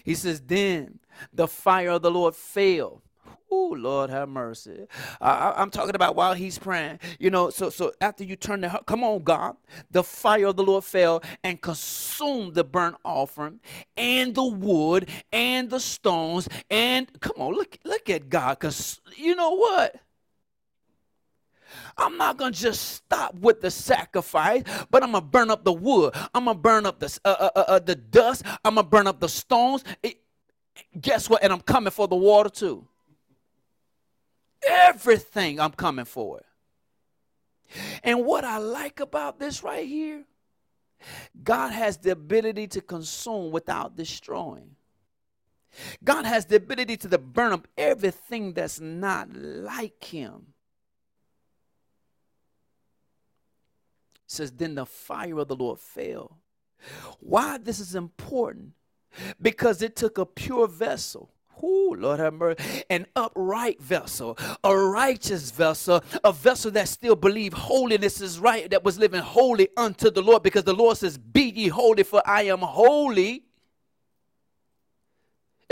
He says, then the fire of the Lord fell. Oh, Lord have mercy. I, am talking about while he's praying. You know, so so after you turn the come on, God. The fire of the Lord fell and consumed the burnt offering and the wood and the stones. And come on, look, look at God. Because you know what? I'm not going to just stop with the sacrifice, but I'm going to burn up the wood. I'm going to burn up the, uh, uh, uh, uh the dust. I'm going to burn up the stones. It, guess what? And I'm coming for the water too. Everything I'm coming for. And what I like about this right here, God has the ability to consume without destroying. God has the ability to burn up everything that's not like Him. Says, Then the fire of the Lord fell. Why this is important? Because it took a pure vessel. Ooh, Lord have mercy. An upright vessel, a righteous vessel, a vessel that still believed holiness is right, that was living holy unto the Lord, because the Lord says, Be ye holy, for I am holy.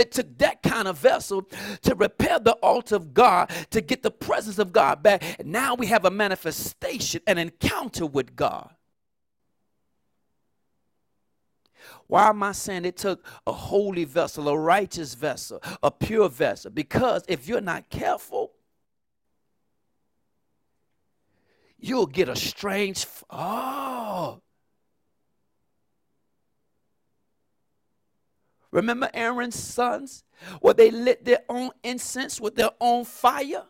It took that kind of vessel to repair the altar of God, to get the presence of God back. Now we have a manifestation, an encounter with God. Why am I saying it took a holy vessel, a righteous vessel, a pure vessel? Because if you're not careful, you'll get a strange. Oh, Remember Aaron's sons? Where they lit their own incense with their own fire?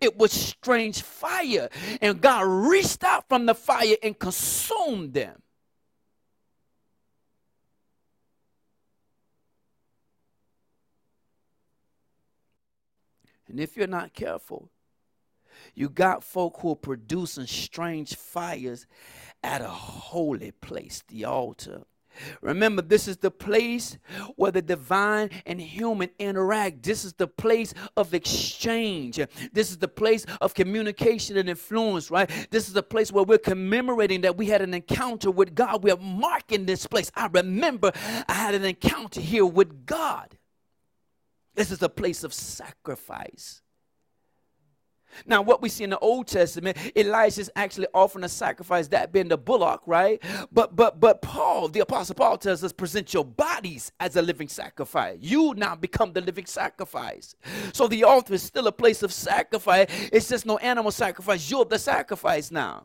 It was strange fire, and God reached out from the fire and consumed them. And if you're not careful, you got folk who are producing strange fires at a holy place, the altar. Remember, this is the place where the divine and human interact. This is the place of exchange. This is the place of communication and influence, right? This is the place where we're commemorating that we had an encounter with God. We are marking this place. I remember I had an encounter here with God. This is a place of sacrifice. Now, what we see in the Old Testament, Elijah's actually offering a sacrifice, that being the bullock, right? But but but Paul, the apostle Paul tells us, present your bodies as a living sacrifice. You now become the living sacrifice. So the altar is still a place of sacrifice. It's just no animal sacrifice. You're the sacrifice now.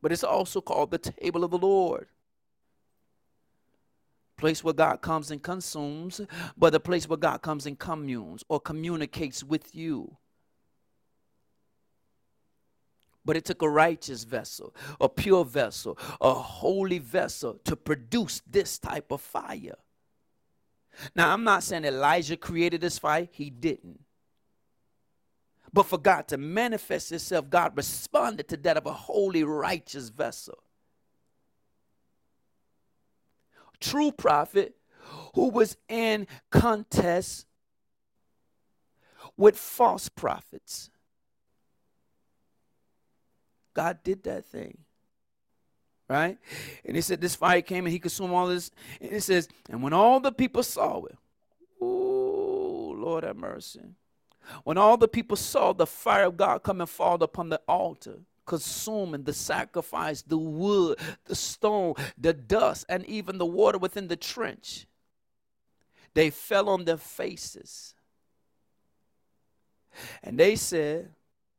But it's also called the table of the Lord place where God comes and consumes, but the place where God comes and communes or communicates with you. But it took a righteous vessel, a pure vessel, a holy vessel to produce this type of fire. Now, I'm not saying Elijah created this fire, he didn't. But for God to manifest Himself, God responded to that of a holy, righteous vessel. True prophet who was in contest with false prophets. God did that thing. Right? And he said this fire came and he consumed all this. And it says, and when all the people saw it, oh Lord have mercy. When all the people saw the fire of God come and fall upon the altar, consuming the sacrifice, the wood, the stone, the dust, and even the water within the trench, they fell on their faces. And they said,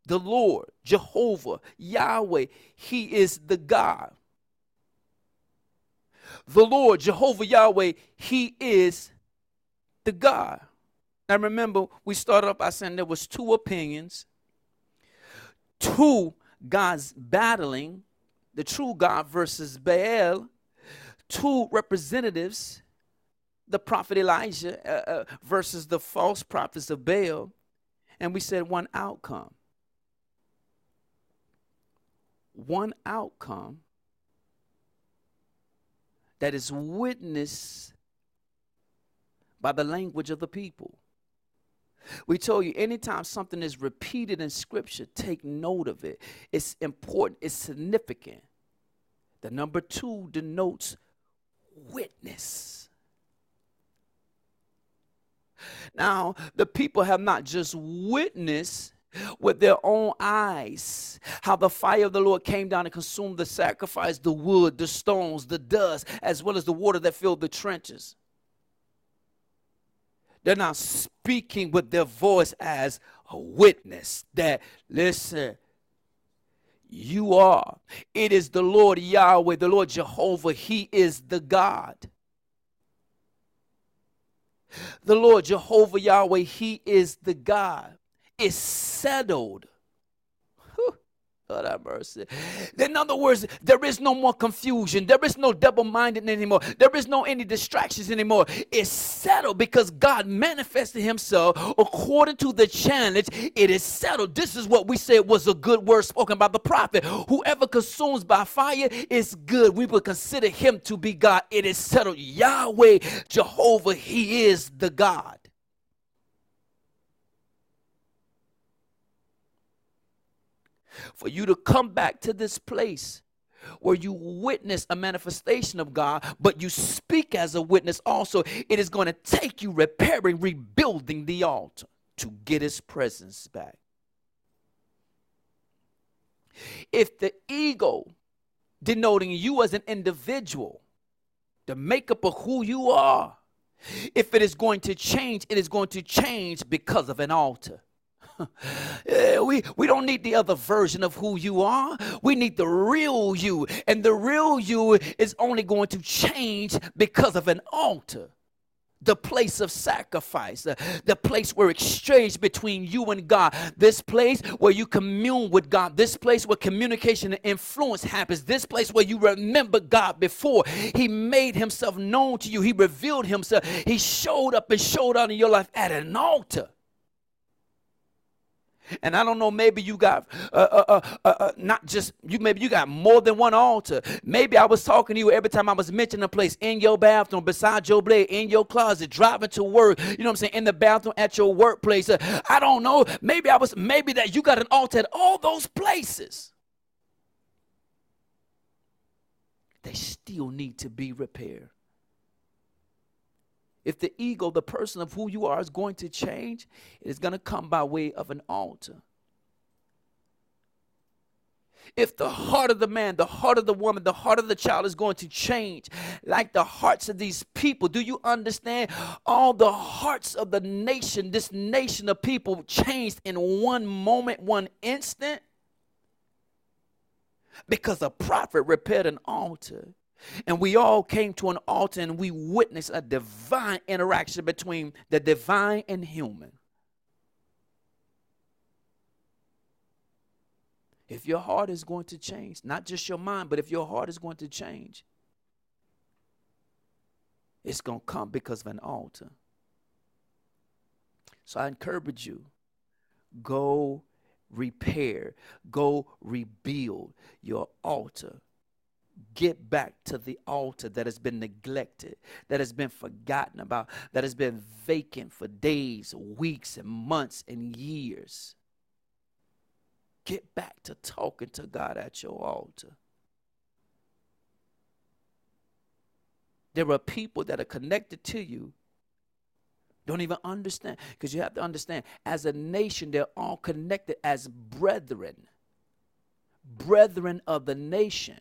The Lord, Jehovah, Yahweh, He is the God. The Lord, Jehovah, Yahweh, He is the God. Now remember, we started up by saying there was two opinions, two gods battling, the true God versus Baal, two representatives the prophet Elijah uh, uh, versus the false prophets of Baal, and we said one outcome. One outcome that is witnessed by the language of the people. We told you anytime something is repeated in scripture, take note of it. It's important, it's significant. The number two denotes witness. Now, the people have not just witnessed with their own eyes how the fire of the Lord came down and consumed the sacrifice, the wood, the stones, the dust, as well as the water that filled the trenches. They're not speaking with their voice as a witness that, listen, you are. It is the Lord Yahweh, the Lord Jehovah. He is the God. The Lord Jehovah Yahweh, He is the God. It's settled. Lord have mercy. In other words, there is no more confusion. There is no double minded anymore. There is no any distractions anymore. It's settled because God manifested Himself according to the challenge. It is settled. This is what we said was a good word spoken by the prophet. Whoever consumes by fire is good. We will consider Him to be God. It is settled. Yahweh, Jehovah, He is the God. For you to come back to this place where you witness a manifestation of God, but you speak as a witness also, it is going to take you repairing, rebuilding the altar to get his presence back. If the ego, denoting you as an individual, the makeup of who you are, if it is going to change, it is going to change because of an altar. We, we don't need the other version of who you are. We need the real you. And the real you is only going to change because of an altar. The place of sacrifice, uh, the place where exchange between you and God, this place where you commune with God, this place where communication and influence happens, this place where you remember God before He made Himself known to you, He revealed Himself, He showed up and showed out in your life at an altar. And I don't know, maybe you got uh uh, uh, uh, uh, not just you, maybe you got more than one altar. Maybe I was talking to you every time I was mentioning a place in your bathroom, beside your blade, in your closet, driving to work, you know what I'm saying, in the bathroom at your workplace. Uh, I don't know. Maybe I was, maybe that you got an altar at all those places. They still need to be repaired. If the ego, the person of who you are, is going to change, it is going to come by way of an altar. If the heart of the man, the heart of the woman, the heart of the child is going to change, like the hearts of these people, do you understand? All the hearts of the nation, this nation of people, changed in one moment, one instant, because a prophet repaired an altar and we all came to an altar and we witnessed a divine interaction between the divine and human. If your heart is going to change, not just your mind, but if your heart is going to change, it's going to come because of an altar. So I encourage you go repair, go rebuild your altar. Get back to the altar that has been neglected, that has been forgotten about, that has been vacant for days, weeks, and months and years. Get back to talking to God at your altar. There are people that are connected to you don't even understand because you have to understand as a nation they're all connected as brethren brethren of the nation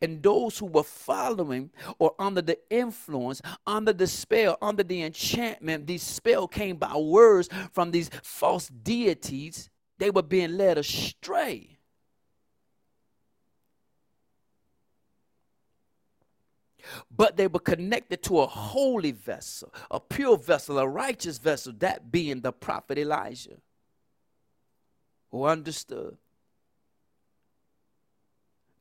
and those who were following or under the influence, under the spell, under the enchantment, these spell came by words from these false deities, they were being led astray. but they were connected to a holy vessel, a pure vessel, a righteous vessel, that being the prophet Elijah, who understood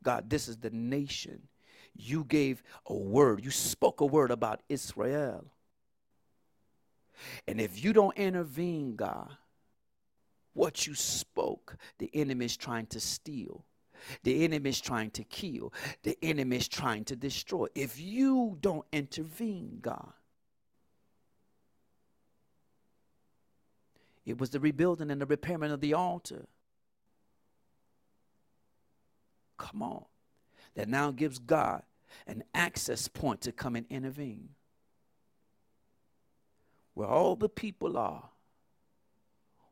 God, this is the nation. You gave a word, you spoke a word about Israel. And if you don't intervene, God, what you spoke, the enemy is trying to steal. The enemy is trying to kill. The enemy is trying to destroy. If you don't intervene, God, it was the rebuilding and the repairment of the altar. Come on. That now gives God an access point to come and intervene. Where all the people are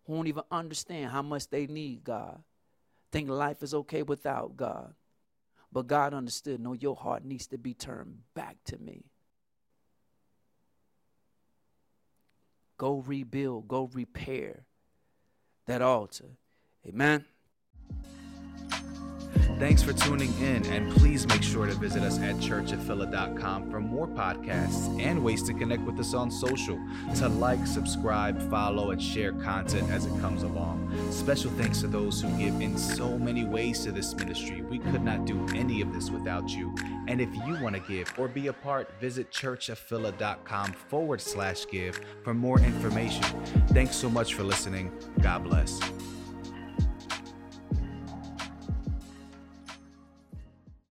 who won't even understand how much they need God think life is okay without God. But God understood, no, your heart needs to be turned back to me. Go rebuild, go repair that altar. Amen. Thanks for tuning in, and please make sure to visit us at churchofphila.com for more podcasts and ways to connect with us on social, to like, subscribe, follow, and share content as it comes along. Special thanks to those who give in so many ways to this ministry. We could not do any of this without you. And if you want to give or be a part, visit churchofphila.com forward slash give for more information. Thanks so much for listening. God bless.